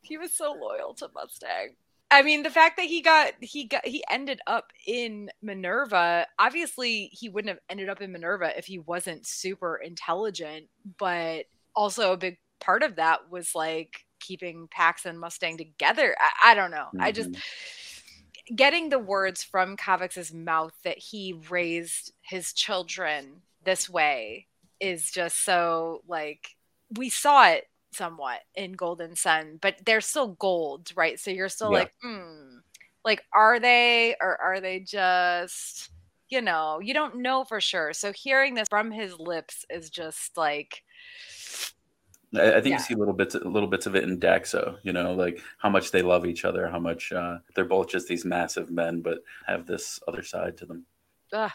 He was so loyal to Mustang. I mean, the fact that he got he got he ended up in Minerva. Obviously, he wouldn't have ended up in Minerva if he wasn't super intelligent. But also, a big part of that was like keeping Pax and Mustang together. I, I don't know. I just getting the words from Kavax's mouth that he raised his children this way is just so like we saw it somewhat in Golden Son, but they're still gold, right? So you're still Yeah. like, hmm, like are they or are they just you know, you don't know for sure. So hearing this from his lips is just like I, I think Yeah. you see little bits, little bits of it in Daxo. You know, like how much they love each other, how much uh, they're both just these massive men, but have this other side to them. Ugh,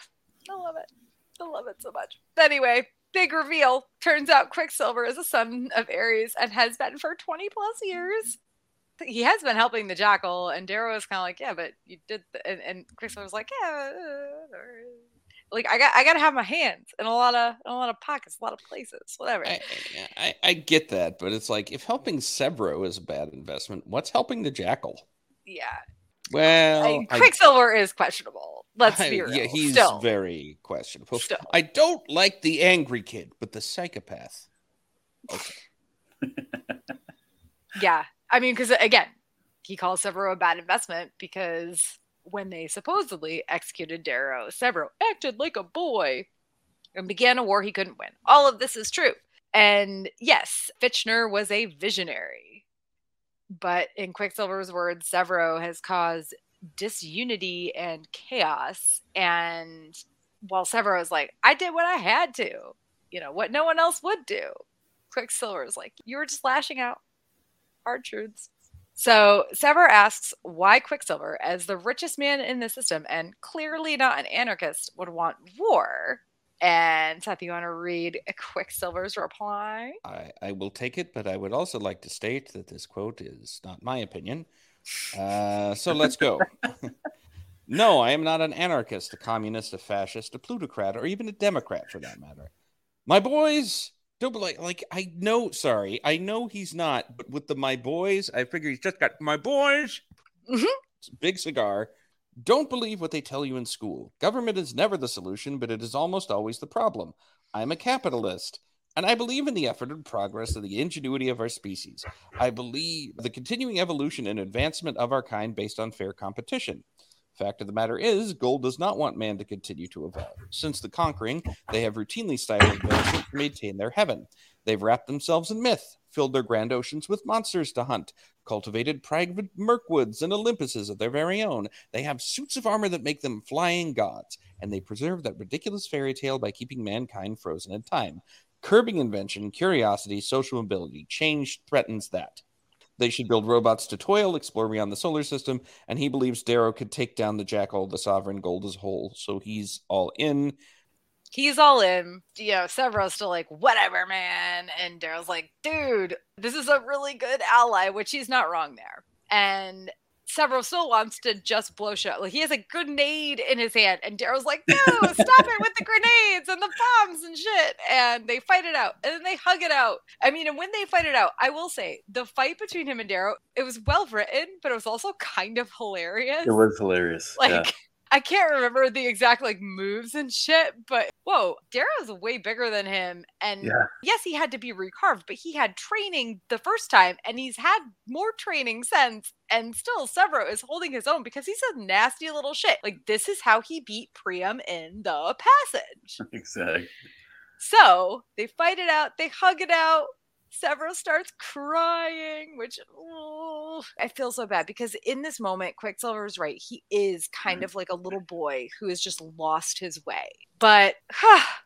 I love it. I love it so much. Anyway, big reveal. Turns out Quicksilver is a son of Ares and has been for 20 plus years. he has been helping the jackal, and Darrow was kind of like, yeah, but you did, the, and, and Quicksilver was like, yeah, uh, like I got, I got to have my hands in a lot of, in a lot of pockets, a lot of places, whatever. I, I, I get that, but it's like if helping Sevro is a bad investment, what's helping the jackal? yeah, Well, I mean, Quicksilver is questionable. Let's be real. Yeah, he's Still, very questionable. Still. I don't like the angry kid, but the psychopath. Okay. yeah. I mean, because again, he calls Sevro a bad investment because when they supposedly executed Darrow, Sevro acted like a boy and began a war he couldn't win. All of this is true. And yes, Fitchner was a visionary. But in Quicksilver's words, Sevro has caused disunity and chaos. And while Sevro is like, I did what I had to, you know, what no one else would do. Quicksilver is like, you were just lashing out. Hard truths. So Sevro asks why Quicksilver, as the richest man in the system and clearly not an anarchist, would want war. And Seth, you want to read Quicksilver's reply? I, I will take it, but I would also like to state that this quote is not my opinion. Uh, so let's go. no, I am not an anarchist, a communist, a fascist, a plutocrat, or even a Democrat for that matter. My boys don't be like like I know. Sorry, I know he's not. But with the my boys, I figure he's just got my boys. Mhm. Big cigar. Don't believe what they tell you in school. Government is never the solution, but it is almost always the problem. I'm a capitalist. And I believe in the effort and progress of the ingenuity of our species. I believe the continuing evolution and advancement of our kind based on fair competition. Fact of the matter is, gold does not want man to continue to evolve. Since the conquering, they have routinely stifled advancement to maintain their heaven. They've wrapped themselves in myth, filled their grand oceans with monsters to hunt, cultivated private Mirkwoods and Olympuses of their very own. They have suits of armor that make them flying gods, and they preserve that ridiculous fairy tale by keeping mankind frozen in time. Curbing invention, curiosity, social mobility, change threatens that. They should build robots to toil, explore beyond the solar system, and he believes Darrow could take down the Jackal, the Sovereign Gold as whole. So he's all in. He's all in. You know, Sevro's still like, whatever, man. And Darrow's like, dude, this is a really good ally, which he's not wrong there. And Sevro still wants to just blow shit. Like he has a grenade in his hand, and Darrow's like, "No, stop it with the grenades and the bombs and shit." And they fight it out, and then they hug it out. I mean, and when they fight it out, I will say the fight between him and Darrow, it was well written, but it was also kind of hilarious. It was hilarious. like yeah. I can't remember the exact like moves and shit, but whoa, Darrow's way bigger than him. And Yeah. yes, he had to be recarved, but he had training the first time and he's had more training since. And still, Sevro is holding his own because he's a nasty little shit. Like, this is how he beat Priam in the passage. Exactly. So they fight it out, they hug it out. Sevro starts crying, which oh, I feel so bad because in this moment, Quicksilver is right. He is kind mm. of like a little boy who has just lost his way. But,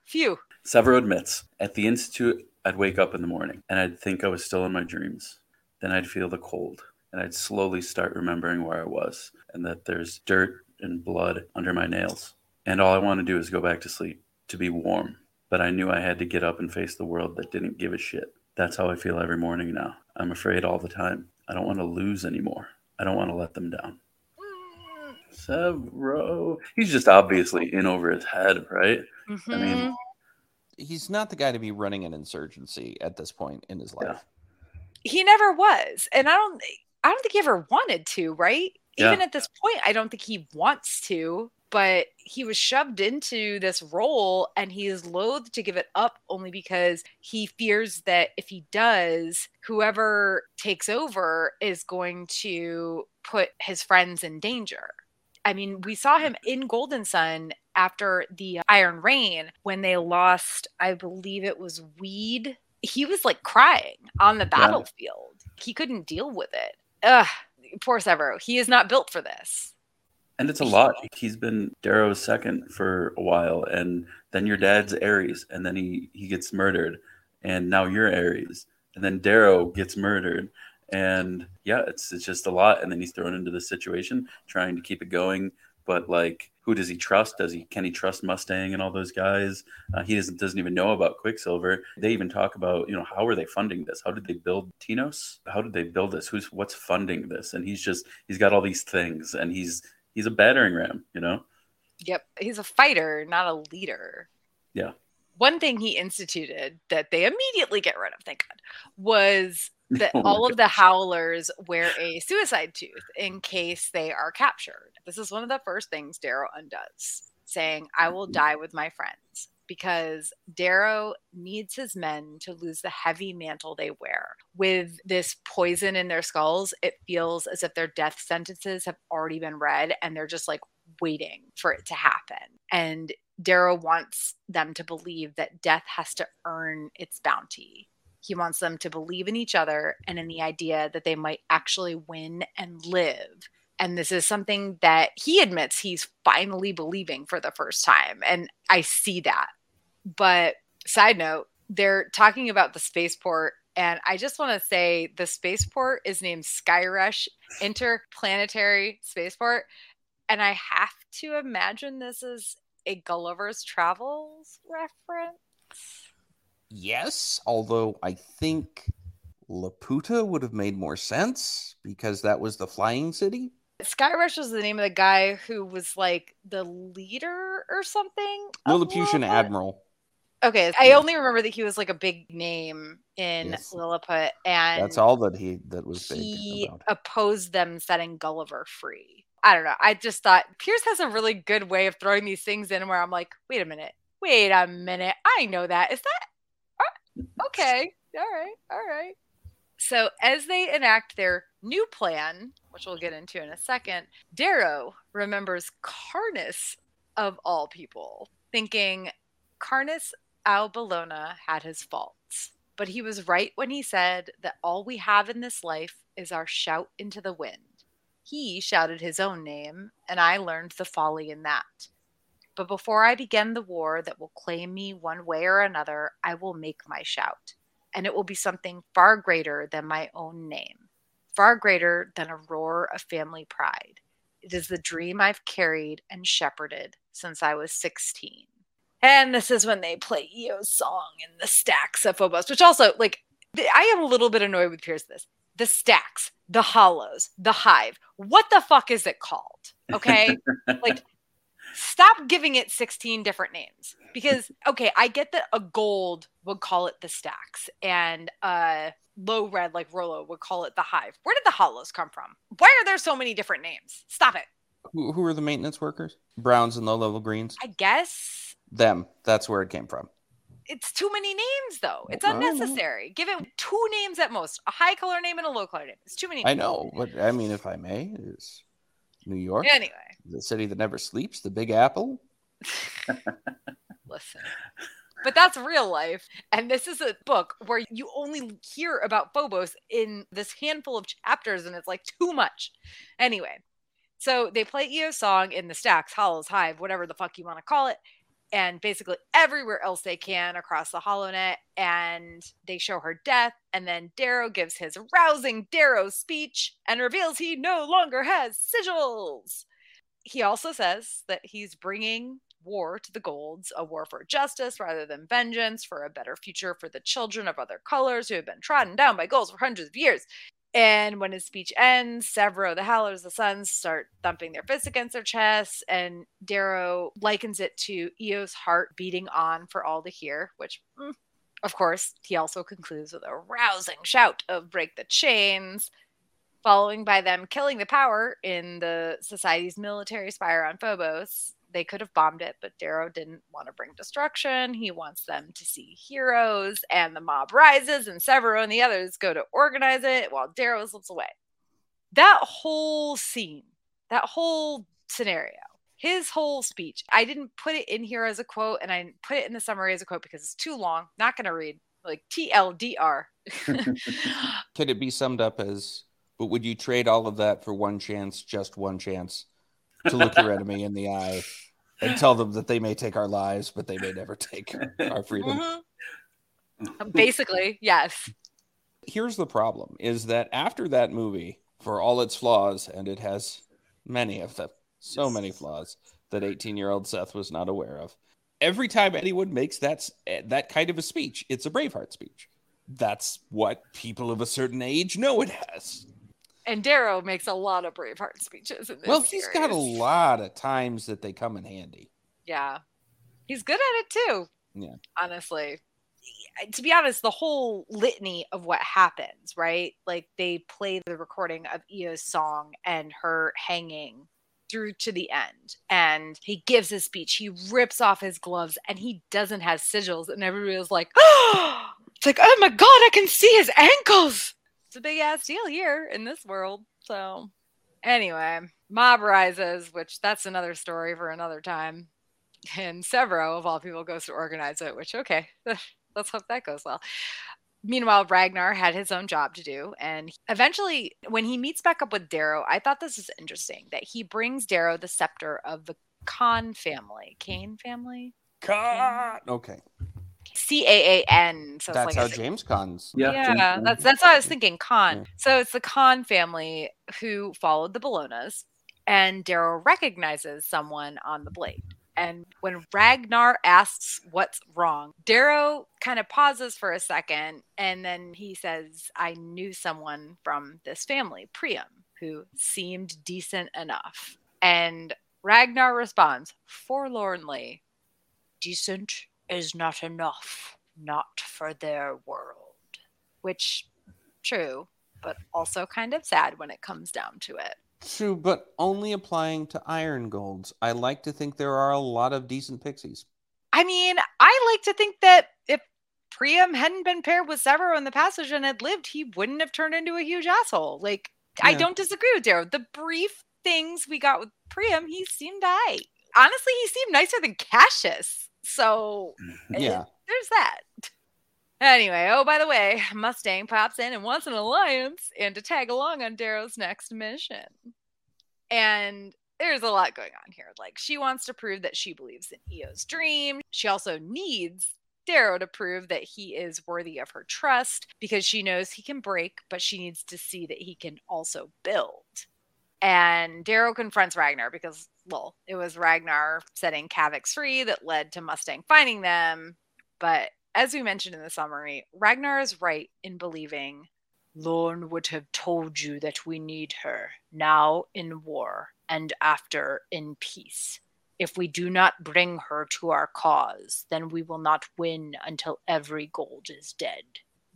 phew. Sevro admits, at the Institute, I'd wake up in the morning and I'd think I was still in my dreams. Then I'd feel the cold and I'd slowly start remembering where I was and that there's dirt and blood under my nails. And all I want to do is go back to sleep, to be warm. But I knew I had to get up and face the world that didn't give a shit. That's how I feel every morning now. I'm afraid all the time. I don't want to lose anymore. I don't want to let them down. Sevro. He's just obviously in over his head, right? I mean, mhm. He's not the guy to be running an insurgency at this point in his life. he never was. And I don't I don't think he ever wanted to, right? Yeah. Even at this point, I don't think he wants to, but he was shoved into this role and he is loath to give it up only because he fears that if he does, whoever takes over is going to put his friends in danger. I mean, we saw him mm-hmm. in Golden Son after the Iron Rain when they lost, I believe it was Weed. He was like crying on the battlefield. He couldn't deal with it. Ugh, poor Sevro. He is not built for this. And it's a lot. He's been Darrow's second for a while, and then your dad's Ares, and then he he gets murdered, and now you're Ares, and then Darrow gets murdered, and yeah, it's it's just a lot. And then he's thrown into this situation, trying to keep it going but like who does he trust? Does he can he trust Mustang and all those guys? Uh, he doesn't doesn't even know about Quicksilver. They even talk about you know how are they funding this? How did they build Tinos? How did they build this? Who's what's funding this? And he's just he's got all these things, and he's he's a battering ram, you know. Yep, he's a fighter, not a leader. Yeah. One thing he instituted that they immediately get rid of, thank God, was that Oh all of the howlers wear a suicide tooth in case they are captured. This is one of the first things Darrow undoes, saying, I will mm-hmm. die with my friends. Because Darrow needs his men to lose the heavy mantle they wear. With this poison in their skulls, it feels as if their death sentences have already been read and they're just like waiting for it to happen. And Darrow wants them to believe that death has to earn its bounty. He wants them to believe in each other and in the idea that they might actually win and live. And this is something that he admits he's finally believing for the first time. And I see that. But side note, they're talking about the spaceport. And I just want to say the spaceport is named Skyrush Interplanetary Spaceport. And I have to imagine this is a Gulliver's Travels reference. Yes, although I think Laputa would have made more sense because that was the flying city. Skyrush was the name of the guy who was like the leader or something. Lilliputian Lilliput. admiral. Okay, I only remember that he was like a big name in Yes. Lilliput, and That's all that he that was he opposed them setting Gulliver free. I don't know. I just thought Pierce has a really good way of throwing these things in where I'm like, wait a minute, wait a minute, I know that. Is that uh, okay? All right, all right. So as they enact their new plan, which we'll get into in a second, Darrow remembers Karnus of all people, thinking Karnus au Bellona had his faults. But he was right when he said that all we have in this life is our shout into the wind. He shouted his own name, and I learned the folly in that. But before I begin the war that will claim me one way or another, I will make my shout. And it will be something far greater than my own name, far greater than a roar of family pride. It is the dream I've carried and shepherded since I was 16. And this is when they play Eo's song in the stacks of Phobos, which also, like, I am a little bit annoyed with Pierce this. The stacks, the hollows, the hive. What the fuck is it called? Okay. like, stop giving it 16 different names because, okay, I get that a gold would call it the stacks and uh low red like Rollo would call it the hive. Where did the hollows come from? Why are there so many different names? Stop it. Who, who are the maintenance workers? Browns and low level greens. I guess Them. That's where it came from. it's too many names though. It's unnecessary. Give it two names at most. A high color name and a low color name. It's too many I know, but I mean, if I may, is New York Anyway, the city that never sleeps, the Big Apple. listen. But that's real life. And this is a book where you only hear about Phobos in this handful of chapters, and it's like too much. Anyway, so they play Eo's song in the stacks, hollows, hive, whatever the fuck you want to call it, and basically everywhere else they can across the HoloNet. And they show her death. And then Darrow gives his rousing Darrow speech and reveals he no longer has sigils. He also says that he's bringing war to the Golds, a war for justice rather than vengeance, for a better future for the children of other colors who have been trodden down by Golds for hundreds of years. And when his speech ends, Sevro, the Howlers, the Sons start thumping their fists against their chests, and Darrow likens it to Eo's heart beating on for all to hear, which, mm, of course, he also concludes with a rousing shout of break the chains, following by them killing the power in the Society's military spire on Phobos. They could have bombed it, but Darrow didn't want to bring destruction. He wants them to see heroes, and the mob rises, and Sevro and the others go to organize it while Darrow slips away. That whole scene, that whole scenario, his whole speech, I didn't put it in here as a quote, and I didn't put it in the summary as a quote because it's too long. Not going to read. Like TLDR. Could it be summed up as, but would you trade all of that for one chance, just one chance, to look your enemy in the eye and tell them that they may take our lives, but they may never take our freedom? Mhm. Basically, yes. Here's the problem is that after that movie, for all its flaws, and it has many of them, So many flaws that 18 year old Seth was not aware of. Every time anyone makes that, that kind of a speech, it's a Braveheart speech. That's what people of a certain age know it as. And Darrow makes a lot of Braveheart speeches in this Well, he's got a lot of times that they come in handy. Yeah. He's good at it too. Yeah. Honestly. To be honest, the whole litany of what happens, right? Like they play the recording of Eo's song and her hanging through to the end. And he gives his speech. He rips off his gloves and he doesn't have sigils. And everybody was like, oh, it's like, oh my God, I can see his ankles. It's a big ass deal here in this world. So, anyway, mob rises, which that's another story for another time and Sevro, of all people, goes to organize it, which, okay, let's hope that goes well. Meanwhile, Ragnar had his own job to do. And eventually, when he meets back up with Darrow, I thought this was interesting that he brings Darrow the scepter of the Khan family. Kane family? Con. Okay. C A A N. So That's it's how a- James Cons. Yeah, yeah, James- that's that's what I was thinking. Khan. Yeah. So it's the Khan family who followed the Bellonas, and Darrow recognizes someone on the blade. And when Ragnar asks what's wrong, Darrow kind of pauses for a second, and then he says, "I knew someone from this family, Priam, who seemed decent enough." And Ragnar responds forlornly, "Decent is not enough, not for their world." Which, true, but also kind of sad when it comes down to it. True, but only applying to iron golds. I like to think there are a lot of decent pixies. I mean, I like to think that if Priam hadn't been paired with Sevro in the passage and had lived, he wouldn't have turned into a huge asshole. Like, I don't disagree with Darrow. The brief things we got with Priam, he seemed I. Honestly, he seemed nicer than Cassius. So eh, Yeah. there's that. Anyway, oh, by the way, Mustang pops in and wants an alliance and to tag along on Darrow's next mission. And there's a lot going on here. Like, she wants to prove that she believes in Eo's dream. She also needs Darrow to prove that he is worthy of her trust because she knows he can break, but she needs to see that he can also build. And Darrow confronts Ragnar because, well, it was Ragnar setting Kavax free that led to Mustang finding them. But as we mentioned in the summary, Ragnar is right in believing Lorn would have told you that we need her now in war and after in peace. If we do not bring her to our cause, then we will not win until every gold is dead.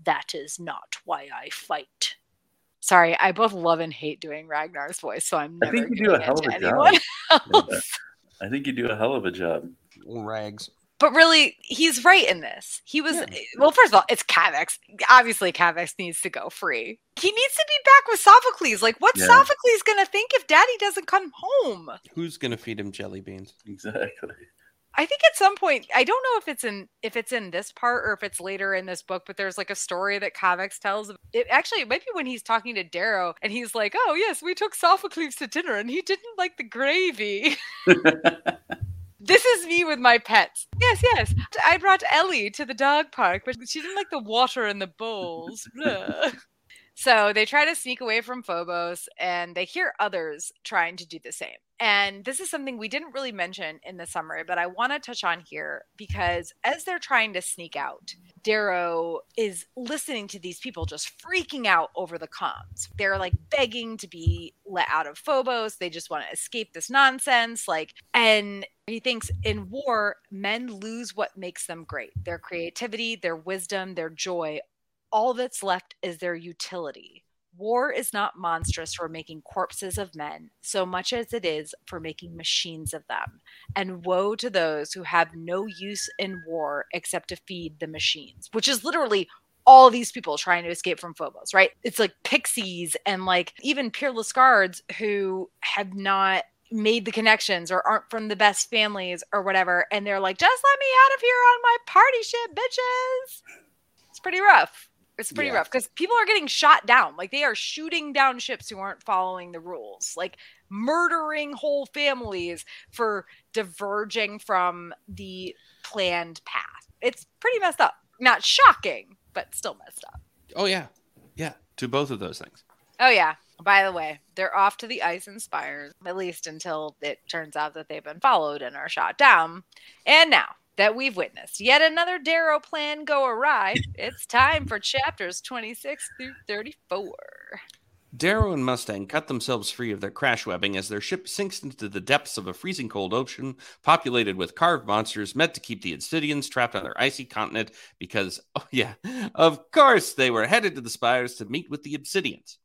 That is not why I fight. Sorry, I both love and hate doing Ragnar's voice, so I'm I think you do a hell of a job. anyone else. I think you do a hell of a job. Rags. But really, he's right in this. He was Yeah. Eh, well. First of all, it's Kavax. Obviously, Kavax needs to go free. He needs to be back with Sophocles. Like, what's Yeah. Sophocles gonna think if Daddy doesn't come home? Who's gonna feed him jelly beans? Exactly. I think at some point, I don't know if it's in if it's in this part or if it's later in this book, but there's like a story that Kavax tells. It actually it might be when he's talking to Darrow and he's like, "Oh yes, we took Sophocles to dinner and he didn't like the gravy." This is me with my pets. Yes, yes. I brought Ellie to the dog park, but she didn't like the water in the bowls. So they try to sneak away from Phobos and they hear others trying to do the same. And this is something we didn't really mention in the summary, but I want to touch on here because as they're trying to sneak out, Darrow is listening to these people just freaking out over the comms. They're like begging to be let out of Phobos. They just want to escape this nonsense. Like, and he thinks in war, men lose what makes them great their creativity, their wisdom, their joy. All that's left is their utility. War is not monstrous for making corpses of men so much as it is for making machines of them. And woe to those who have no use in war except to feed the machines, which is literally all these people trying to escape from Phobos, right? It's like pixies and like even peerless guards who have not made the connections or aren't from the best families or whatever. And they're like, just let me out of here on my party ship, bitches. It's pretty rough. It's pretty Yeah. rough because people are getting shot down. Like they are shooting down ships who aren't following the rules, like murdering whole families for diverging from the planned path. It's pretty messed up. Not shocking, but still messed up. Oh yeah, yeah. To both of those things. Oh yeah. By the way, they're off to the ice and spires, at least until it turns out that they've been followed and are shot down. And now that we've witnessed yet another Darrow plan go awry, it's time for chapters 26 through 34. Darrow and Mustang cut themselves free of their crash webbing as their ship sinks into the depths of a freezing cold ocean populated with carved monsters meant to keep the Obsidians trapped on their icy continent because, oh yeah, of course they were headed to the spires to meet with the Obsidians.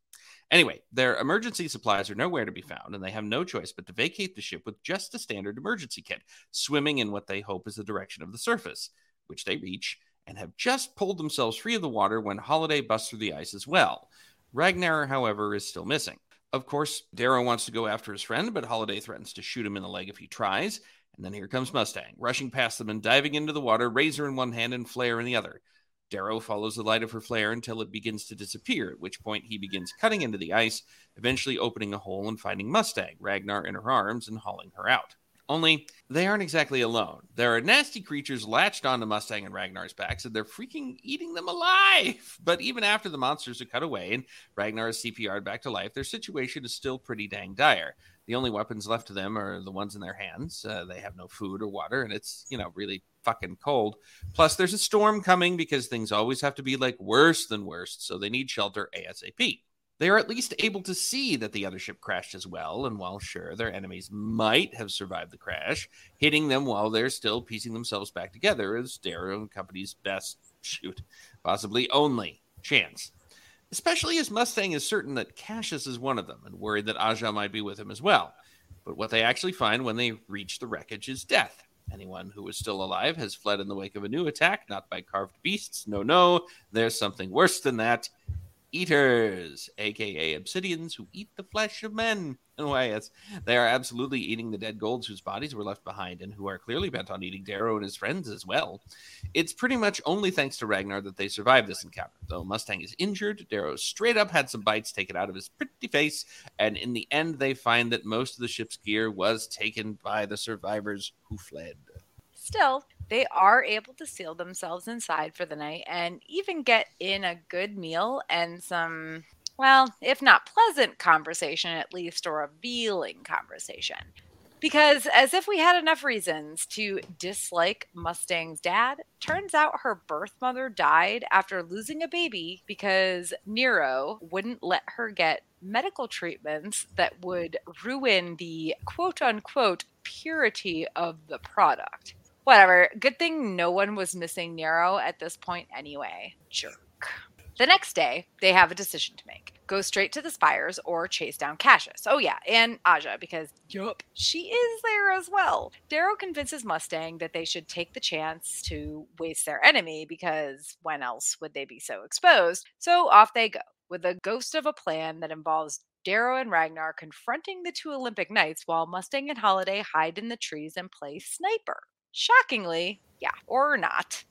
Anyway, their emergency supplies are nowhere to be found, and they have no choice but to vacate the ship with just a standard emergency kit, swimming in what they hope is the direction of the surface, which they reach, and have just pulled themselves free of the water when Holiday busts through the ice as well. Ragnar, however, is still missing. Of course, Darrow wants to go after his friend, but Holiday threatens to shoot him in the leg if he tries. And then here comes Mustang, rushing past them and diving into the water, razor in one hand and flare in the other. Darrow follows the light of her flare until it begins to disappear, at which point he begins cutting into the ice, eventually opening a hole and finding Mustang, Ragnar in her arms, and hauling her out. Only they aren't exactly alone. There are nasty creatures latched onto Mustang and Ragnar's backs, and they're freaking eating them alive. But even after the monsters are cut away and Ragnar is CPR'd back to life, their situation is still pretty dang dire. The only weapons left to them are the ones in their hands. Uh, they have no food or water, and it's, you know, really fucking cold. Plus, there's a storm coming because things always have to be like worse than worst, so they need shelter ASAP. They are at least able to see that the other ship crashed as well, and while sure their enemies might have survived the crash, hitting them while they're still piecing themselves back together is Darrow and Company's best, shoot, possibly only chance. Especially as Mustang is certain that Cassius is one of them and worried that Aja might be with him as well. But what they actually find when they reach the wreckage is death. Anyone who is still alive has fled in the wake of a new attack, not by carved beasts. No, no, there's something worse than that eaters, aka obsidians, who eat the flesh of men. And why, yes, they are absolutely eating the dead golds whose bodies were left behind and who are clearly bent on eating Darrow and his friends as well. It's pretty much only thanks to Ragnar that they survived this encounter. Though Mustang is injured, Darrow straight up had some bites taken out of his pretty face, and in the end, they find that most of the ship's gear was taken by the survivors who fled. Still, they are able to seal themselves inside for the night and even get in a good meal and some, well, if not pleasant conversation, at least or a revealing conversation. Because, as if we had enough reasons to dislike Mustang's dad, turns out her birth mother died after losing a baby because Nero wouldn't let her get medical treatments that would ruin the quote unquote purity of the product. Whatever. Good thing no one was missing Nero at this point anyway. Jerk. The next day, they have a decision to make go straight to the spires or chase down Cassius. Oh, yeah, and Aja, because, yup, she is there as well. Darrow convinces Mustang that they should take the chance to waste their enemy because when else would they be so exposed? So off they go with a ghost of a plan that involves Darrow and Ragnar confronting the two Olympic Knights while Mustang and Holiday hide in the trees and play sniper. Shockingly, yeah, or not,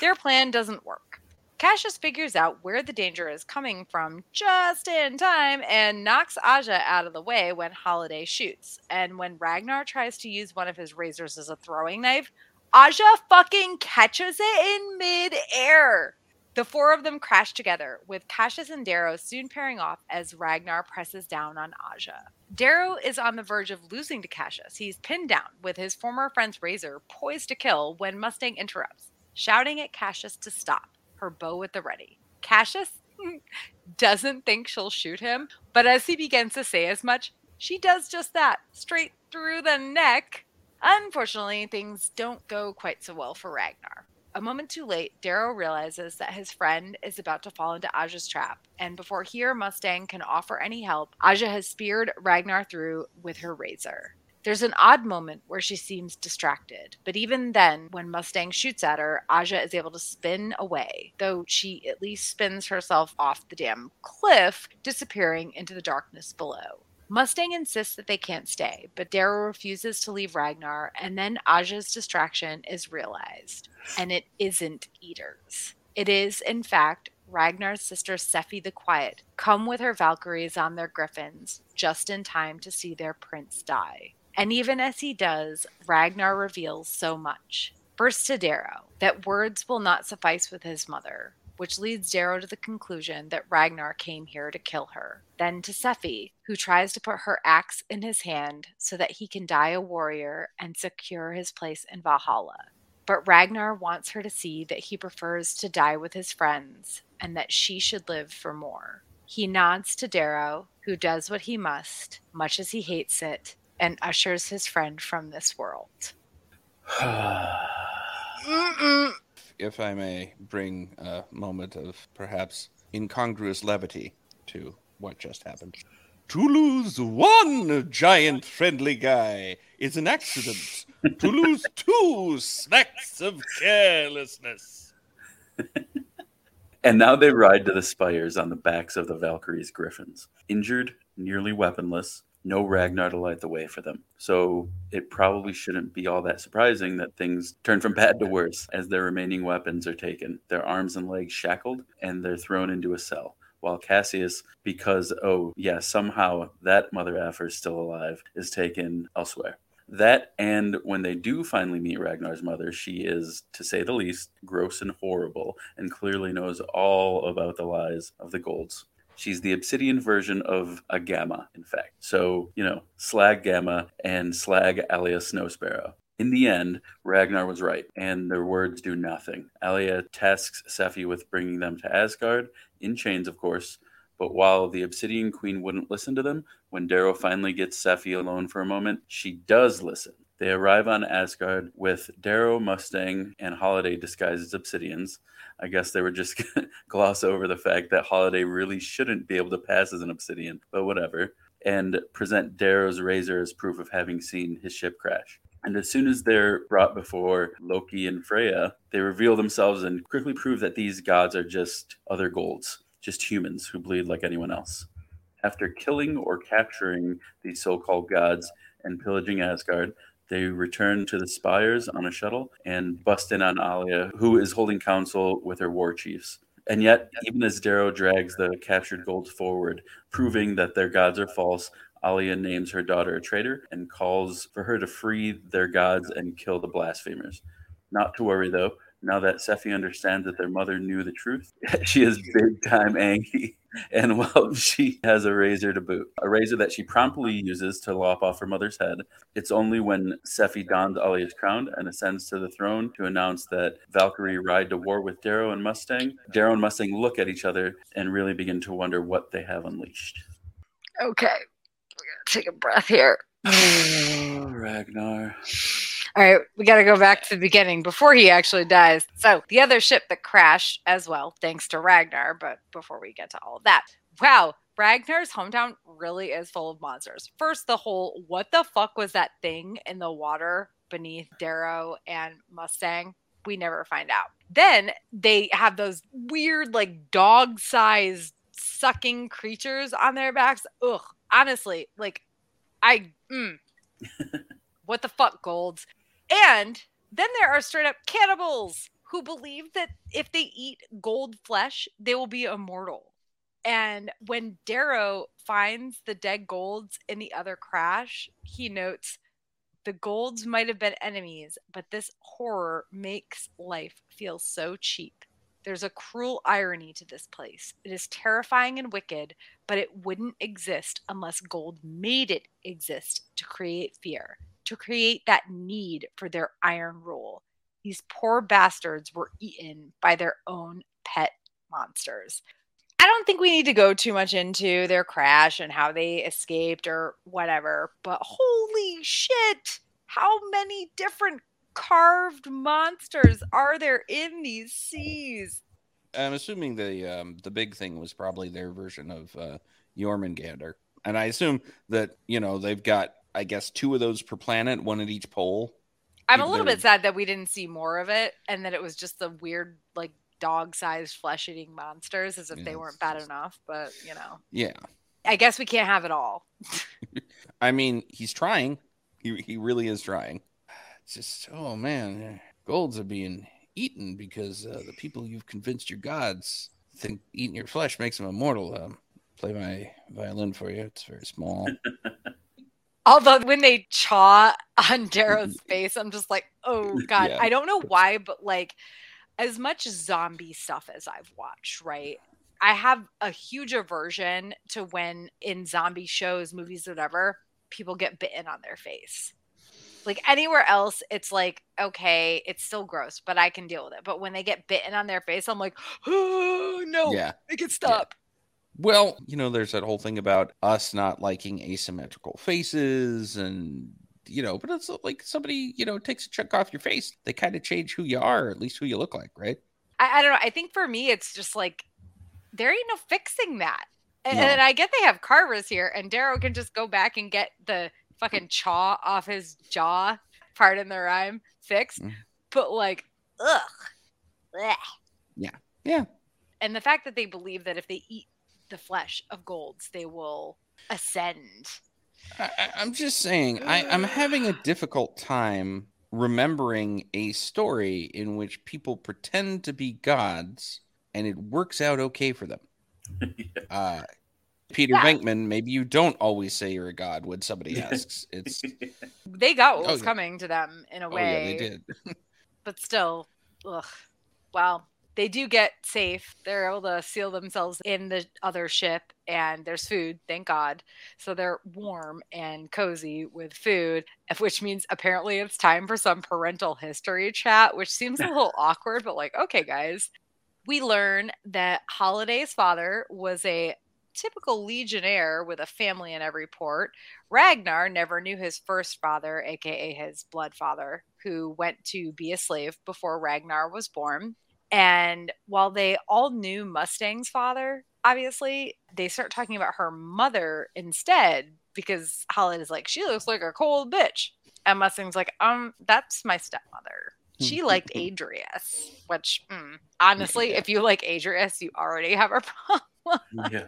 their plan doesn't work. Cassius figures out where the danger is coming from just in time and knocks Aja out of the way when Holiday shoots. And when Ragnar tries to use one of his razors as a throwing knife, Aja fucking catches it in mid-air. The four of them crash together, with Cassius and Darrow soon pairing off as Ragnar presses down on Aja. Darrow is on the verge of losing to Cassius. He's pinned down with his former friend's razor poised to kill when Mustang interrupts, shouting at Cassius to stop, her bow at the ready. Cassius doesn't think she'll shoot him, but as he begins to say as much, she does just that, straight through the neck. Unfortunately, things don't go quite so well for Ragnar. A moment too late, Darrow realizes that his friend is about to fall into Aja's trap, and before he or Mustang can offer any help, Aja has speared Ragnar through with her razor. There's an odd moment where she seems distracted, but even then, when Mustang shoots at her, Aja is able to spin away, though she at least spins herself off the damn cliff, disappearing into the darkness below. Mustang insists that they can't stay, but Darrow refuses to leave Ragnar, and then Aja's distraction is realized. And it isn't eaters. It is, in fact, Ragnar's sister Sephi the Quiet, come with her Valkyries on their griffins, just in time to see their prince die. And even as he does, Ragnar reveals so much. First to Darrow, that words will not suffice with his mother, which leads Darrow to the conclusion that Ragnar came here to kill her. Then to Sephi, who tries to put her axe in his hand so that he can die a warrior and secure his place in Valhalla. But Ragnar wants her to see that he prefers to die with his friends and that she should live for more. He nods to Darrow, who does what he must, much as he hates it, and ushers his friend from this world. If I may bring a moment of perhaps incongruous levity to what just happened. To lose one giant friendly guy is an accident. to lose two smacks of carelessness. and now they ride to the spires on the backs of the Valkyries' griffins. Injured, nearly weaponless, no Ragnar to light the way for them. So it probably shouldn't be all that surprising that things turn from bad to worse as their remaining weapons are taken, their arms and legs shackled, and they're thrown into a cell. While Cassius, because, oh, yeah, somehow that mother effer is still alive, is taken elsewhere. That and when they do finally meet Ragnar's mother, she is, to say the least, gross and horrible and clearly knows all about the lies of the Golds. She's the obsidian version of a gamma, in fact. So, you know, slag gamma and slag Alia Snow Sparrow. In the end, Ragnar was right, and their words do nothing. Alia tasks Sephi with bringing them to Asgard, in chains, of course. But while the Obsidian Queen wouldn't listen to them, when Darrow finally gets Sephi alone for a moment, she does listen. They arrive on Asgard with Darrow, Mustang, and Holiday disguised as Obsidians. I guess they were just gloss over the fact that Holiday really shouldn't be able to pass as an Obsidian, but whatever, and present Darrow's razor as proof of having seen his ship crash. And as soon as they're brought before Loki and Freya, they reveal themselves and quickly prove that these gods are just other golds, just humans who bleed like anyone else. After killing or capturing these so called gods and pillaging Asgard, they return to the spires on a shuttle and bust in on Alia, who is holding council with her war chiefs. And yet, even as Darrow drags the captured gold forward, proving that their gods are false, Alia names her daughter a traitor and calls for her to free their gods and kill the blasphemers. Not to worry, though, now that Sephi understands that their mother knew the truth, she is big time angry. And well, she has a razor to boot, a razor that she promptly uses to lop off her mother's head. It's only when Sephi dons Alia's crown and ascends to the throne to announce that Valkyrie ride to war with Darrow and Mustang. Darrow and Mustang look at each other and really begin to wonder what they have unleashed. Okay, we gotta take a breath here. Oh, Ragnar. All right, we got to go back to the beginning before he actually dies. So, the other ship that crashed as well, thanks to Ragnar, but before we get to all of that, wow, Ragnar's hometown really is full of monsters. First, the whole what the fuck was that thing in the water beneath Darrow and Mustang? We never find out. Then they have those weird, like dog sized sucking creatures on their backs. Ugh, honestly, like, I, mm. what the fuck, Golds? And then there are straight up cannibals who believe that if they eat gold flesh, they will be immortal. And when Darrow finds the dead golds in the other crash, he notes the golds might have been enemies, but this horror makes life feel so cheap. There's a cruel irony to this place. It is terrifying and wicked, but it wouldn't exist unless gold made it exist to create fear to create that need for their iron rule. These poor bastards were eaten by their own pet monsters. I don't think we need to go too much into their crash and how they escaped or whatever, but holy shit, how many different carved monsters are there in these seas? I'm assuming the um, the big thing was probably their version of uh, Jormungandr, and I assume that you know they've got I guess two of those per planet, one at each pole. I'm a little bit sad that we didn't see more of it and that it was just the weird, like dog sized flesh eating monsters as if yeah, they weren't bad enough, but you know. Yeah. I guess we can't have it all. I mean, he's trying. He, he really is trying. It's just, oh man, golds are being eaten because uh, the people you've convinced your gods think eating your flesh makes them immortal. Um, play my violin for you. It's very small. Although when they chaw on Darrow's mm-hmm. face, I'm just like, oh god. Yeah. I don't know why, but like as much zombie stuff as I've watched, right? I have a huge aversion to when in zombie shows, movies, whatever, people get bitten on their face. Like anywhere else, it's like, okay, it's still gross, but I can deal with it. But when they get bitten on their face, I'm like, oh, no, Yeah. make it stop. Well, you know, there's that whole thing about us not liking asymmetrical faces and you know, but it's like somebody, you know, takes a chunk off your face, they kind of change who you are, at least who you look like, right? I, I don't know. I think for me, it's just like there ain't no fixing that. And, No. and I get they have carvers here, and Darrow can just go back and get the fucking chaw off his jaw, pardon the rhyme, fixed. Mm. But like, ugh. Blech. Yeah. Yeah. And the fact that they believe that if they eat the flesh of golds, they will ascend. I, I- I'm just saying, I, I'm having a difficult time remembering a story in which people pretend to be gods and it works out okay for them. Yeah. Uh, Peter Yeah. Venkman, maybe you don't always say you're a god when somebody asks. It's They got what Oh, was yeah. coming to them in a way. oh way. yeah, they did. but still, ugh. Well, they do get safe. They're able to seal themselves in the other ship, and there's food, thank God. So they're warm and cozy with food, which means apparently it's time for some parental history chat, which seems a little awkward, but like, okay, guys. We learn that Holiday's father was a typical legionnaire with a family in every port. Ragnar never knew his first father, aka his blood father, who went to be a slave before Ragnar was born. And while they all knew Mustang's father, obviously, they start talking about her mother instead because Holiday's like, she looks like a cold bitch. And Mustang's like, um, that's my stepmother. She liked Adrius, which mm, honestly, Yeah. if you like Adrius, you already have a problem. yeah.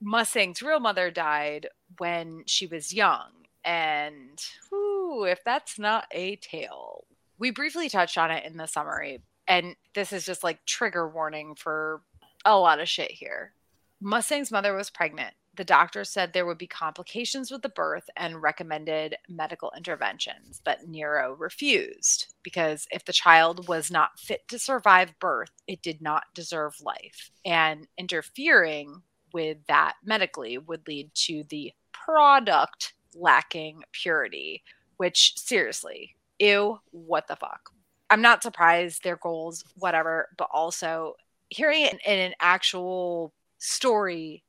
Mustang's real mother died when she was young. And whew, if that's not a tale, we briefly touched on it in the summary. And this is just like trigger warning for a lot of shit here. Mustang's mother was pregnant. The doctor said there would be complications with the birth and recommended medical interventions, but Nero refused because if the child was not fit to survive birth, it did not deserve life. And interfering with that medically would lead to the product lacking purity, which seriously, ew, what the fuck. I'm not surprised their goals, whatever, but also hearing it in an actual story,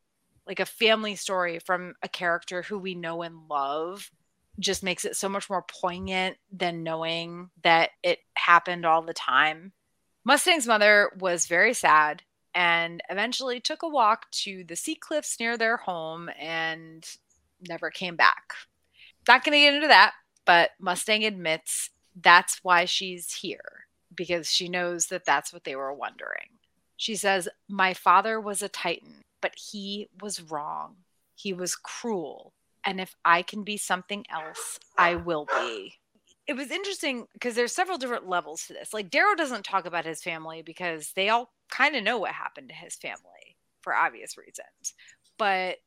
like a family story from a character who we know and love, just makes it so much more poignant than knowing that it happened all the time. Mustang's mother was very sad and eventually took a walk to the sea cliffs near their home and never came back. Not going to get into that, but Mustang admits that's why she's here because she knows that that's what they were wondering. She says, My father was a Titan, but he was wrong. He was cruel. And if I can be something else, I will be. It was interesting because there's several different levels to this. Like Darrow doesn't talk about his family because they all kind of know what happened to his family for obvious reasons. But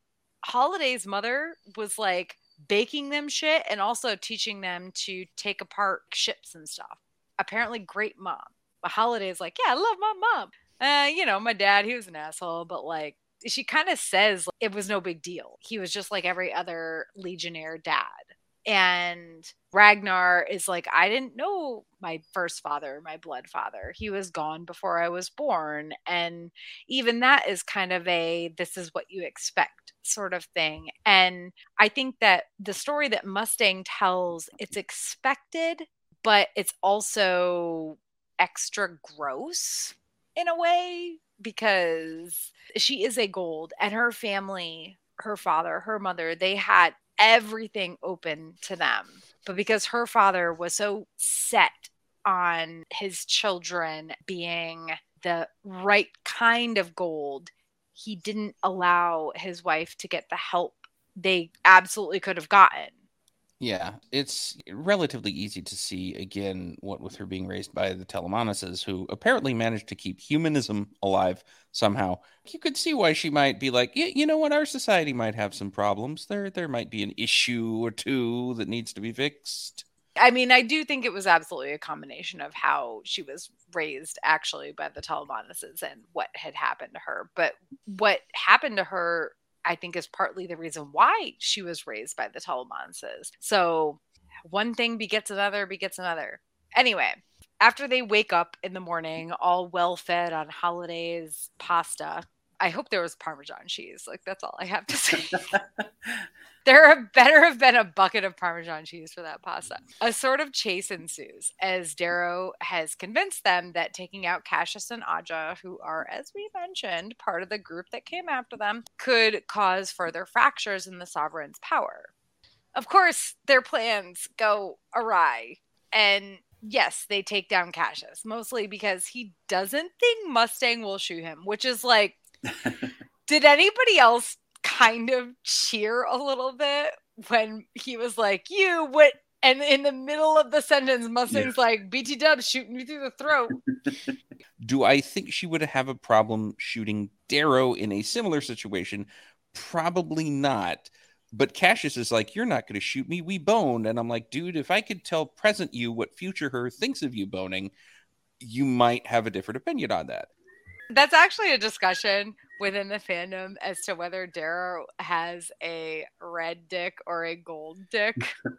Holiday's mother was like baking them shit and also teaching them to take apart ships and stuff. Apparently, great mom. But Holiday's like, yeah, I love my mom. Uh, you know, my dad, he was an asshole, but like, she kind of says like, it was no big deal. He was just like every other Legionnaire dad. And Ragnar is like, I didn't know my first father, my blood father. He was gone before I was born. And even that is kind of a this is what you expect sort of thing. And I think that the story that Mustang tells, it's expected, but it's also extra gross in a way because she is a gold and her family, her father, her mother, they had everything open to them. But because her father was so set on his children being the right kind of gold, he didn't allow his wife to get the help they absolutely could have gotten. Yeah, it's relatively easy to see again what with her being raised by the Telemanuses, who apparently managed to keep humanism alive somehow. You could see why she might be like, yeah, you know what, our society might have some problems. There, there might be an issue or two that needs to be fixed. I mean, I do think it was absolutely a combination of how she was raised actually by the Telemanuses and what had happened to her. But what happened to her, I think, is partly the reason why she was raised by the Telemanuses. So one thing begets another, begets another. Anyway, after they wake up in the morning, all well fed on holidays pasta, I hope there was Parmesan cheese. Like, that's all I have to say. there better have been a bucket of Parmesan cheese for that pasta. A sort of chase ensues as Darrow has convinced them that taking out Cassius and Aja, who are, as we mentioned, part of the group that came after them, could cause further fractures in the sovereign's power. Of course, their plans go awry. And yes, they take down Cassius, mostly because he doesn't think Mustang will shoot him, which is like, did anybody else kind of cheer a little bit when he was like, You what? And in the middle of the sentence, Mustang's yeah. like, BT Dub shooting you through the throat. Do I think she would have a problem shooting Darrow in a similar situation? Probably not. But Cassius is like, You're not going to shoot me. We boned. And I'm like, Dude, if I could tell present you what future her thinks of you boning, you might have a different opinion on that. That's actually a discussion within the fandom as to whether Darrow has a red dick or a gold dick.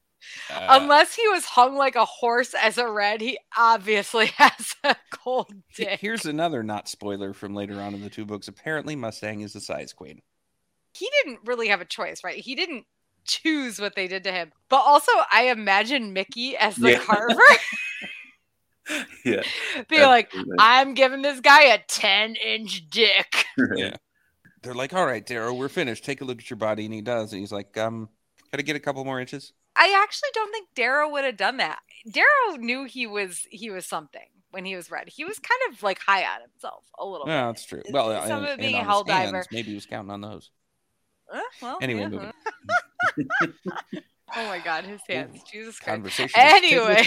Uh, Unless he was hung like a horse as a red, he obviously has a gold dick. Here's another not spoiler from later on in the two books. Apparently, Mustang is the size queen. He didn't really have a choice, right? He didn't choose what they did to him. But also, I imagine Mickey as the yeah. carver. yeah. Be like, I'm giving this guy a 10 inch dick. yeah. They're like, all right, Darrow, we're finished. Take a look at your body. And he does. And he's like, um, gotta get a couple more inches. I actually don't think Darrow would have done that. Darrow knew he was he was something when he was red. He was kind of like high on himself a little yeah, bit. that's true. Well, some and, of it being a hell diver. Maybe he was counting on those. Uh, well, anyway, yeah. Oh my god, his hands. Jesus Christ. Conversation. Anyway,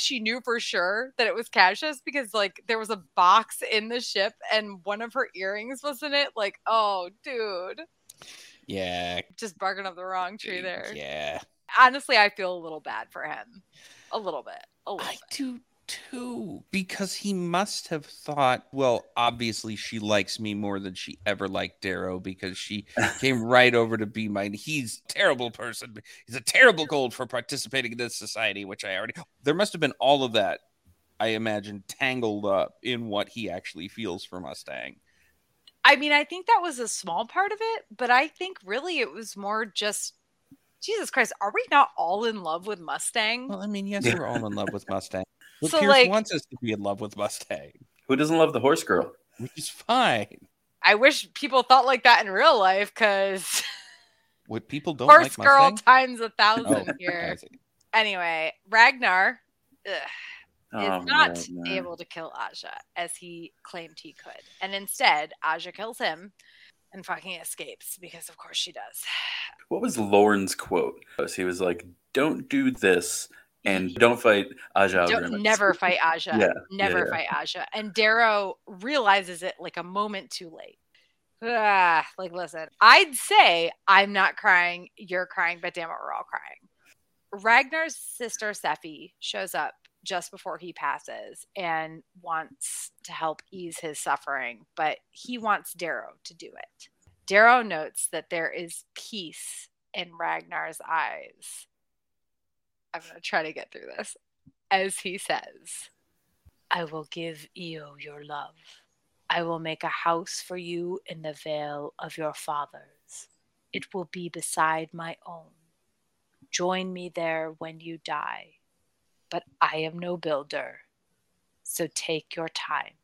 she knew for sure that it was Cassius because like there was a box in the ship and one of her earrings was in it. Like, oh dude. Yeah. Just barking up the wrong tree there. Yeah. Honestly, I feel a little bad for him. A little bit. A little I bit. do too because he must have thought well obviously she likes me more than she ever liked darrow because she came right over to be mine he's terrible person he's a terrible gold for participating in this society which i already there must have been all of that i imagine tangled up in what he actually feels for mustang i mean i think that was a small part of it but i think really it was more just Jesus Christ, are we not all in love with Mustang? Well, I mean, yes, we're all in love with Mustang. But so, Pierce like, wants us to be in love with Mustang. Who doesn't love the horse girl? Which is fine. I wish people thought like that in real life because what people don't horse like girl Mustang? times a thousand oh, here. Anyway, Ragnar ugh, oh, is not man. able to kill Aja as he claimed he could, and instead Aja kills him and fucking escapes because of course she does. What was Lorn's quote? He was like, "Don't do this." And don't fight Aja. Don't, never fight Aja. yeah, never yeah, fight Aja. And Darrow realizes it like a moment too late. Ah, like, listen, I'd say I'm not crying, you're crying, but damn it, we're all crying. Ragnar's sister Sephi shows up just before he passes and wants to help ease his suffering, but he wants Darrow to do it. Darrow notes that there is peace in Ragnar's eyes I'm going to try to get through this. As he says, I will give Eo your love. I will make a house for you in the vale of your fathers. It will be beside my own. Join me there when you die. But I am no builder, so take your time.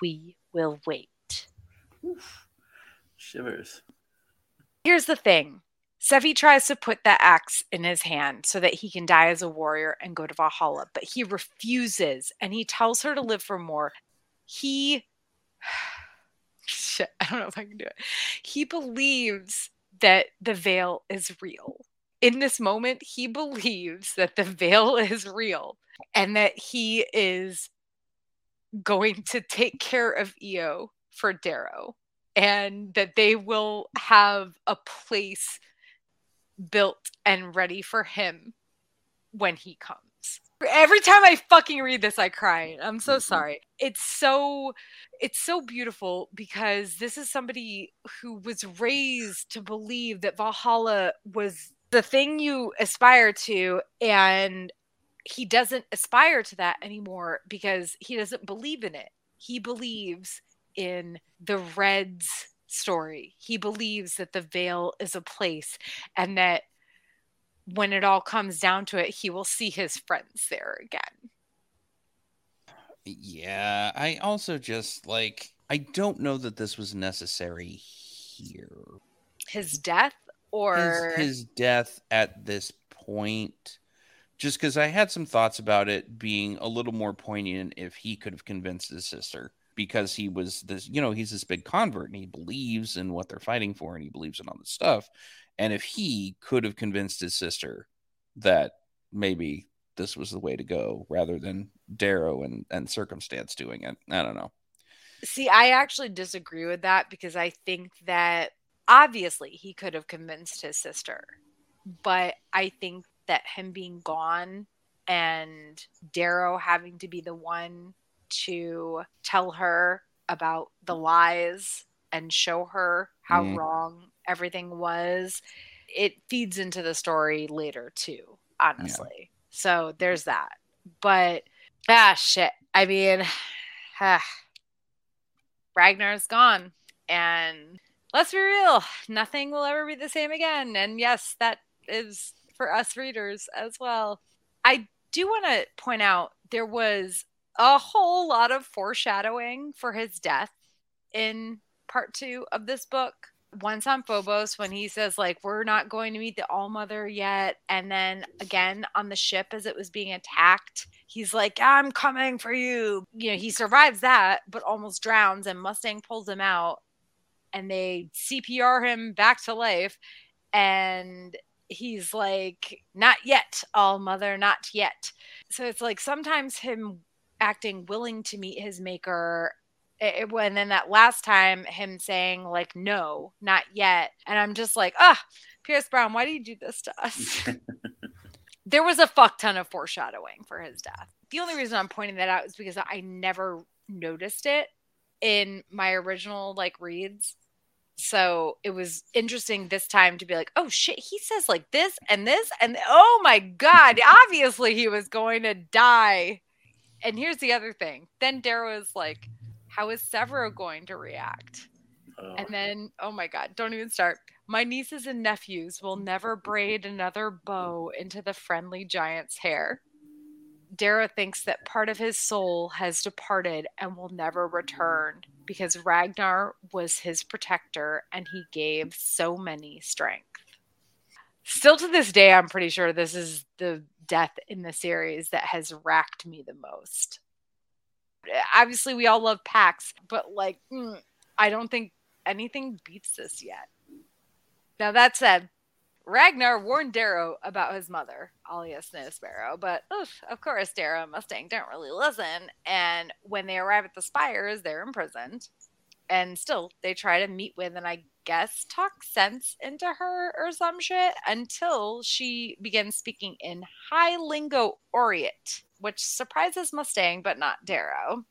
We will wait. Oof. Shivers. Here's the thing Sephi tries to put the axe in his hand so that he can die as a warrior and go to Valhalla, but he refuses and he tells her to live for more. He, shit, I don't know if I can do it. He believes that the vale is real. In this moment, he believes that the vale is real and that he is going to take care of Eo for Darrow and that they will have a place built and ready for him when he comes. Every time I fucking read this, I cry. I'm so Mhm. sorry. It's so it's so beautiful because this is somebody who was raised to believe that Valhalla was the thing you aspire to and he doesn't aspire to that anymore because he doesn't believe in it. He believes in the Reds story. He believes that the vale is a place and that when it all comes down to it, he will see his friends there again. Yeah, I also just like I don't know that this was necessary here. His death or his, his death at this point just because i had some thoughts about it being a little more poignant if he could have convinced his sister because he was this you know he's this big convert and he believes in what they're fighting for and he believes in all this stuff. And if he could have convinced his sister that maybe this was the way to go rather than darrow and, and circumstance doing it i don't know. See, I actually disagree with that because I think that obviously he could have convinced his sister, but I think that him being gone and Darrow having to be the one to tell her about the lies and show her how Mm. wrong everything was, it feeds into the story later too, honestly. So there's that. But ah shit. I mean, ah, Ragnar's gone. And let's be real, nothing will ever be the same again. And yes, that is for us readers as well. I do want to point out there was a whole lot of foreshadowing for his death in part two of this book. Once on Phobos, when he says, like, we're not going to meet the All Mother yet. And then again on the ship as it was being attacked, he's like, I'm coming for you. You know, he survives that, but almost drowns, and Mustang pulls him out and they CPR him back to life. And he's like, Not yet, All Mother, not yet. So it's like sometimes him acting willing to meet his maker it, and then that last time him saying like no not yet and i'm just like ah pierce brown why do you do this to us? There was a fuck ton of foreshadowing for his death. The only reason i'm pointing that out is because i never noticed it in my original like reads. So it was interesting this time to be like oh shit he says like this and this and oh my god obviously he was going to die and here's the other thing then darrow is like how is Sevro going to react? Oh, And then, oh my God, don't even start. My nieces and nephews will never braid another bow into the friendly giant's hair. Darrow thinks that part of his soul has departed and will never return because Ragnar was his protector and he gave so many strength. Still to this day, I'm pretty sure this is the death in the series that has racked me the most obviously we all love Pax, but like mm, I don't think anything beats this yet. Now that said, Ragnar warned Darrow about his mother, alias Snow Sparrow, but oof, of course Darrow and Mustang don't really listen. And when they arrive at the spires, they're imprisoned. And still, they try to meet with and I guess talk sense into her or some shit until she begins speaking in high lingo Oriot, which surprises Mustang but not Darrow,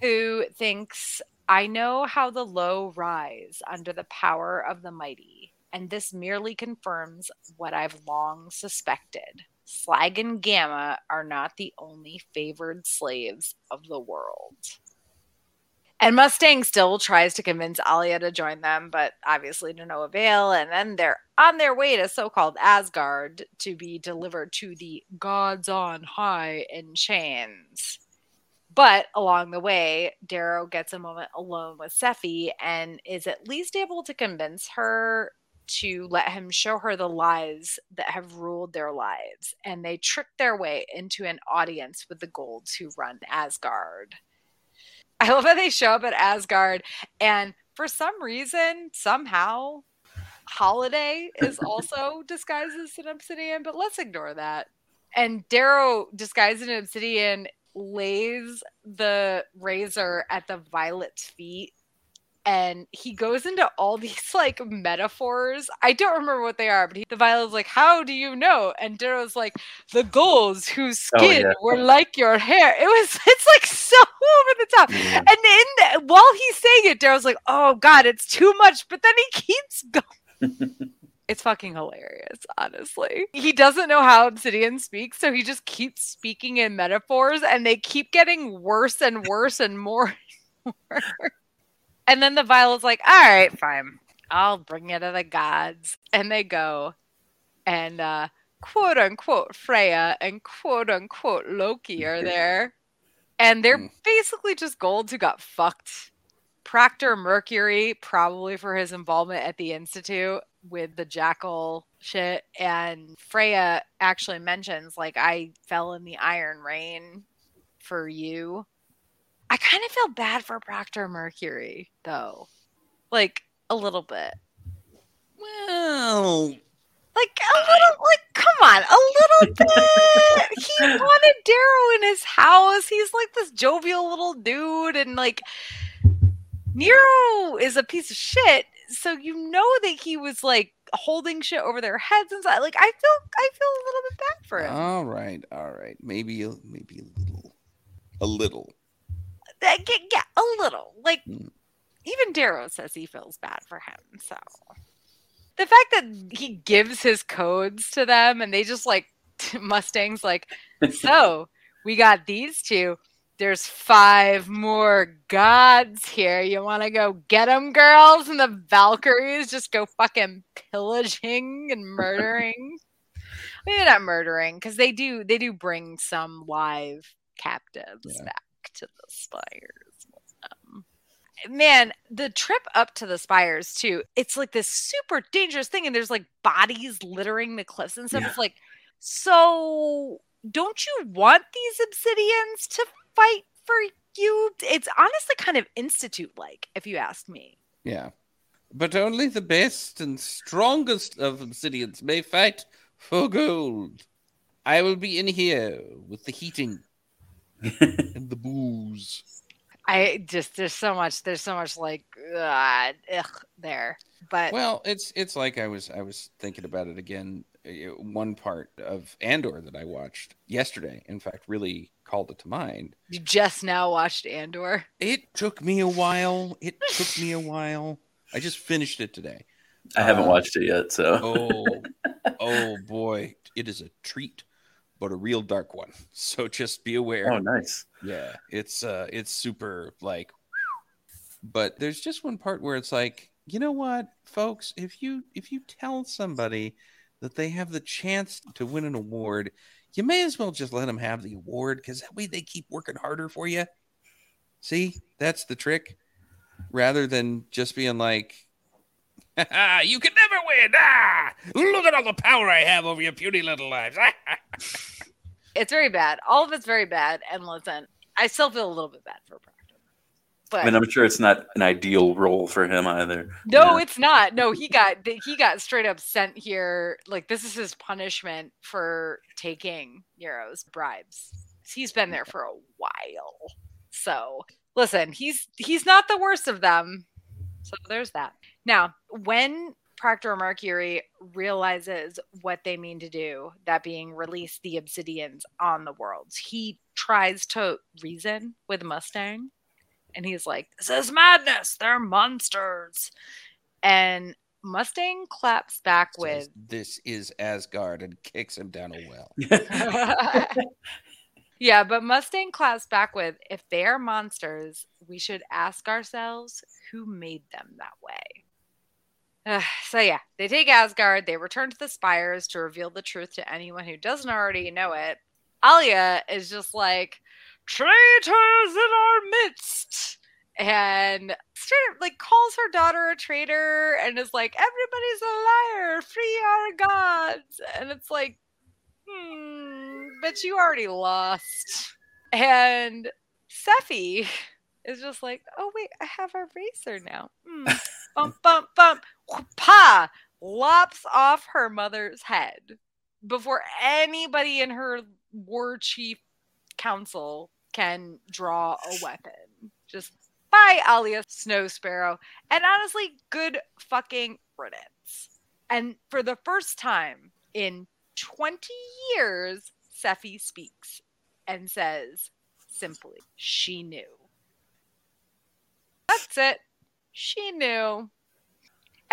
who thinks, I know how the low rise under the power of the mighty, and this merely confirms what I've long suspected. Slag and Gamma are not the only favored slaves of the world. And Mustang still tries to convince Alia to join them, but obviously to no avail. And then they're on their way to so called Asgard to be delivered to the gods on high in chains. But along the way, Darrow gets a moment alone with Sephi and is at least able to convince her to let him show her the lies that have ruled their lives. And they trick their way into an audience with the Golds who run Asgard. I love how they show up at Asgard, and for some reason, somehow, Holiday is also disguised as an obsidian, but let's ignore that. And Darrow, disguised in obsidian, lays the razor at the violet's feet and he goes into all these like metaphors. I don't remember what they are, but he, the Viola's like, "How do you know?" And Darrow's like, "The gulls whose Oh, skin yeah. were like your hair." It was, it's like so over the top. Yeah. And in the, while he's saying it, Darrow's like, "Oh God, it's too much," but then he keeps going. It's fucking hilarious, honestly. He doesn't know how Obsidian speaks, so he just keeps speaking in metaphors, and they keep getting worse and worse and more. and more. And then the Viola's like, all right, fine. I'll bring you to the gods. And they go, and uh, quote unquote Freya and quote unquote Loki are there. And they're Hmm. basically just golds who got fucked. Proctor Mercury, probably for his involvement at the Institute with the jackal shit. And Freya actually mentions, like, I fell in the Iron Rain for you. I kind of feel bad for Proctor Mercury, though. Like, a little bit. Well, Like, a little, like, come on, a little bit. he wanted Darrow in his house. He's like this jovial little dude, and like, Nero is a piece of shit. So you know that he was like holding shit over their heads and stuff. Like, I feel, I feel a little bit bad for him. all right, all right. Maybe, a, maybe a little, a little. Uh, yeah, yeah, a little. Like Mm. even Darrow says he feels bad for him. So the fact that he gives his codes to them and they just like Mustang's like, so we got these two. There's five more gods here. You want to go get them, girls? And the Valkyries just go fucking pillaging and murdering. Maybe not murdering because they do. They do bring some live captives Yeah. back to the spires. Man, the trip up to the spires too. It's like this super dangerous thing, and there's like bodies littering the cliffs and stuff. Yeah. It's like, so don't you want these obsidians to fight for you? It's honestly kind of institute like, if you ask me. Yeah. But only the best and strongest of obsidians may fight for gold. I will be in here with the heating and the booze. I just there's so much there's so much like ugh, ugh there, but Well, it's it's like I was I was thinking about it again. uh, One part of Andor that I watched yesterday, in fact, really called it to mind. you just now watched Andor. It took me a while. It took me a while. I just finished it today. I haven't Uh, watched it yet, so Oh, oh boy, it is a treat, but a real dark one. So just be aware. oh, nice. Yeah, it's uh it's super like but there's just one part where it's like, you know what, folks, if you if you tell somebody that they have the chance to win an award, you may as well just let them have the award cuz that way they keep working harder for you. See? That's the trick. Rather than just being like you can never win. Ah! Look at all the power I have over your puny little lives. It's very bad. All of it's very bad. And listen, I still feel a little bit bad for Proctor. But I mean, I'm sure it's not an ideal role for him either. no, Yeah. it's not. No, he got he got straight up sent here. Like this is his punishment for taking Nero's bribes. He's been there for a while. So listen, he's he's not the worst of them. So there's that. Now, when Proctor Mercury realizes what they mean to do, that being release the obsidians on the worlds, he tries to reason with Mustang. And he's like, This is madness. They're monsters. And Mustang claps back with, this is Asgard and kicks him down a well. yeah, but Mustang claps back with, If they're monsters, we should ask ourselves who made them that way. Ugh, so yeah, they take Asgard, they return to the spires to reveal the truth to anyone who doesn't already know it. Alia is just like, traitors in our midst. And straight up like calls her daughter a traitor and is like, everybody's a liar, free our gods. And it's like, hmm, but you already lost. And Sefi is just like, oh wait, I have a racer now. Hmm. bump, bump, bump. Pa lops off her mother's head before anybody in her war chief council can draw a weapon. Just by Alia Snow Sparrow. And honestly, good fucking riddance. And for the first time in 20 years, Sefi speaks and says simply, she knew. That's it. She knew.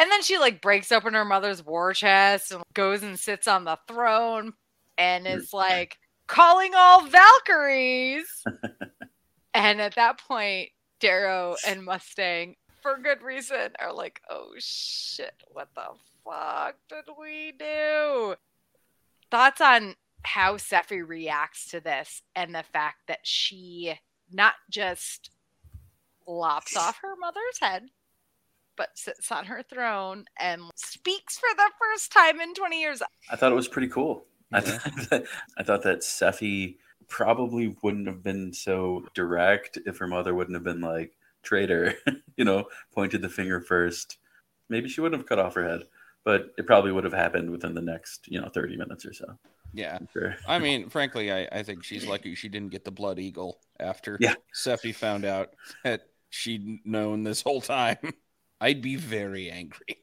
And then she like breaks open her mother's war chest and goes and sits on the throne and is like calling all Valkyries. and at that point, Darrow and Mustang, for good reason, are like, oh shit, what the fuck did we do? Thoughts on how Sefi reacts to this and the fact that she not just lops off her mother's head, but sits on her throne and speaks for the first time in 20 years. I thought it was pretty cool. I, Yeah. thought, I thought that Sefi probably wouldn't have been so direct if her mother wouldn't have been like traitor, you know, pointed the finger first. Maybe she wouldn't have cut off her head, but it probably would have happened within the next, you know, 30 minutes or so. Yeah. I'm sure. I mean, frankly, I, I think she's lucky she didn't get the blood eagle after Yeah. Sefi found out that she'd known this whole time. I'd be very angry.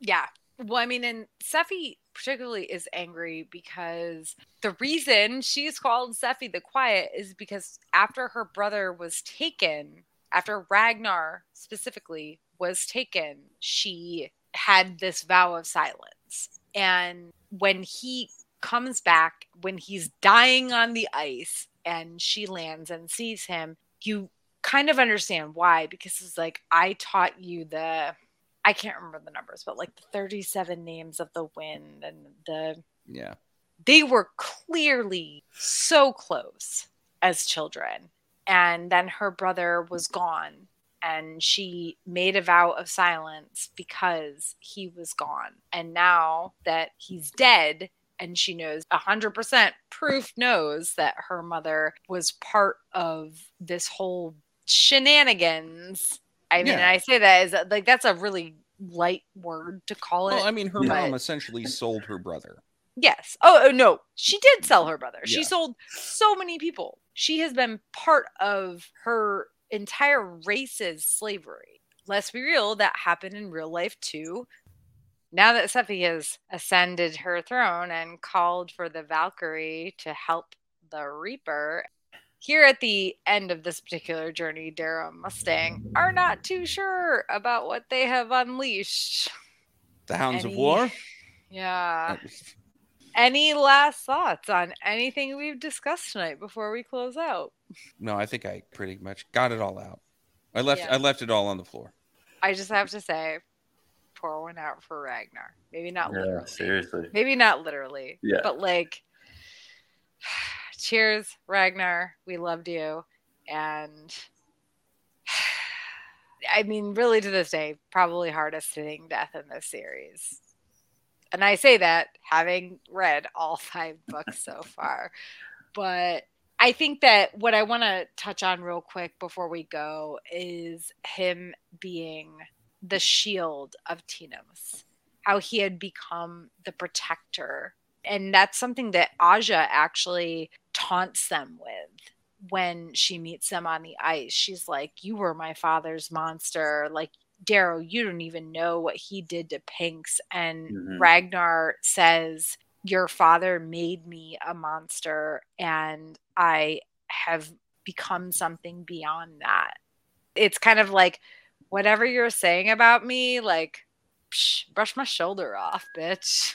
Yeah. Well, I mean, and Sefi particularly is angry because the reason she's called Sefi the Quiet is because after her brother was taken, after Ragnar specifically was taken, she had this vow of silence. And when he comes back, when he's dying on the ice and she lands and sees him, you kind of understand why because it's like, I taught you the I can't remember the numbers, but like the 37 names of the wind and the Yeah. they were clearly so close as children. And then her brother was gone and she made a vow of silence because he was gone. And now that he's dead and she knows 100% proof knows that her mother was part of this whole shenanigans. I mean, Yeah. I say that as like that's a really light word to call it. Well, I mean, her but- mom essentially sold her brother. Yes. Oh, oh, no, she did sell her brother. She sold so many people. She has been part of her entire race's slavery. Let's be real, that happened in real life too. Now that Sefi has ascended her throne and called for the Valkyrie to help the Reaper, here at the end of this particular journey, Darrow and Mustang are not too sure about what they have unleashed. The Hounds of War. Yeah. Any last thoughts on anything we've discussed tonight before we close out? No, I think I pretty much got it all out. I left Yeah. I left it all on the floor. I just have to say, pour one out for Ragnar. Maybe not Yeah, literally. seriously. Maybe not literally. Yeah. But like, cheers, Ragnar. We loved you. And I mean, really to this day, probably hardest hitting death in this series. And I say that having read all five books so far. But I think that what I want to touch on real quick before we go is him being the shield of Tinos, how he had become the protector. And that's something that Aja actually taunts them with when she meets them on the ice. She's like, You were my father's monster. Like, Darrow, you don't even know what he did to Pinks. And Mhm. Ragnar says, Your father made me a monster, and I have become something beyond that. It's kind of like, whatever you're saying about me, like, psh, brush my shoulder off, bitch.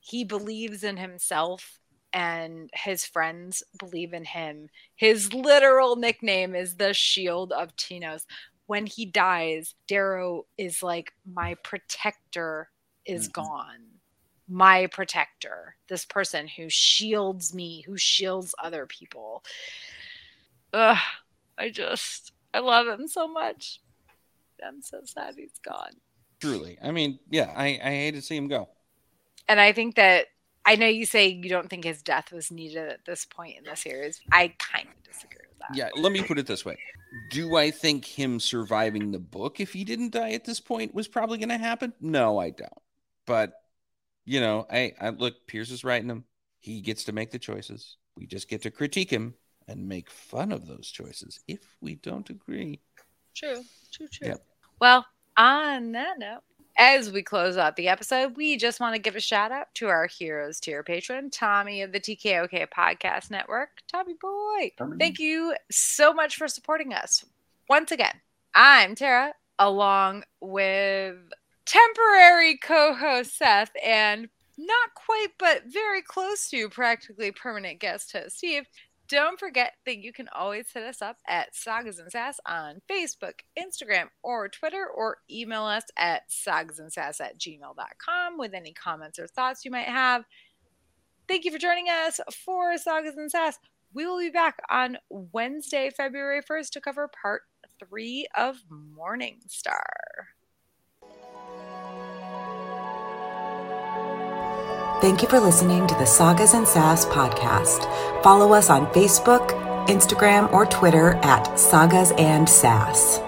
He believes in himself and his friends believe in him. His literal nickname is the Shield of Tinos. When he dies, Darrow is like, My protector is Mhm. gone. My protector, this person who shields me, who shields other people. Ugh, I just, I love him so much. I'm so sad he's gone. Truly. I mean, yeah, I, I hate to see him go. And I think that I know you say you don't think his death was needed at this point in the series. I kind of disagree with that. Yeah, let me put it this way. Do I think him surviving the book if he didn't die at this point was probably going to happen? No, I don't. But you know, I, I look, Pierce is writing him. He gets to make the choices. We just get to critique him and make fun of those choices if we don't agree. True. True, true. Yep. Well, on that note, as we close out the episode, we just want to give a shout out to our Heroes Tier patron, Tommy of the TKOK Podcast Network. Tommy boy, Tommy. thank you so much for supporting us. Once again, I'm Tara, along with temporary co host Seth and not quite, but very close to practically permanent guest host Steve. Don't forget that you can always hit us up at Sagas and Sass on Facebook, Instagram, or Twitter, or email us at sagasandsass at gmail.com with any comments or thoughts you might have. Thank you for joining us for Sagas and Sass. We will be back on Wednesday, February 1st to cover part three of Morning Star. Thank you for listening to the Sagas and Sass podcast. Follow us on Facebook, Instagram, or Twitter at Sagas and Sass.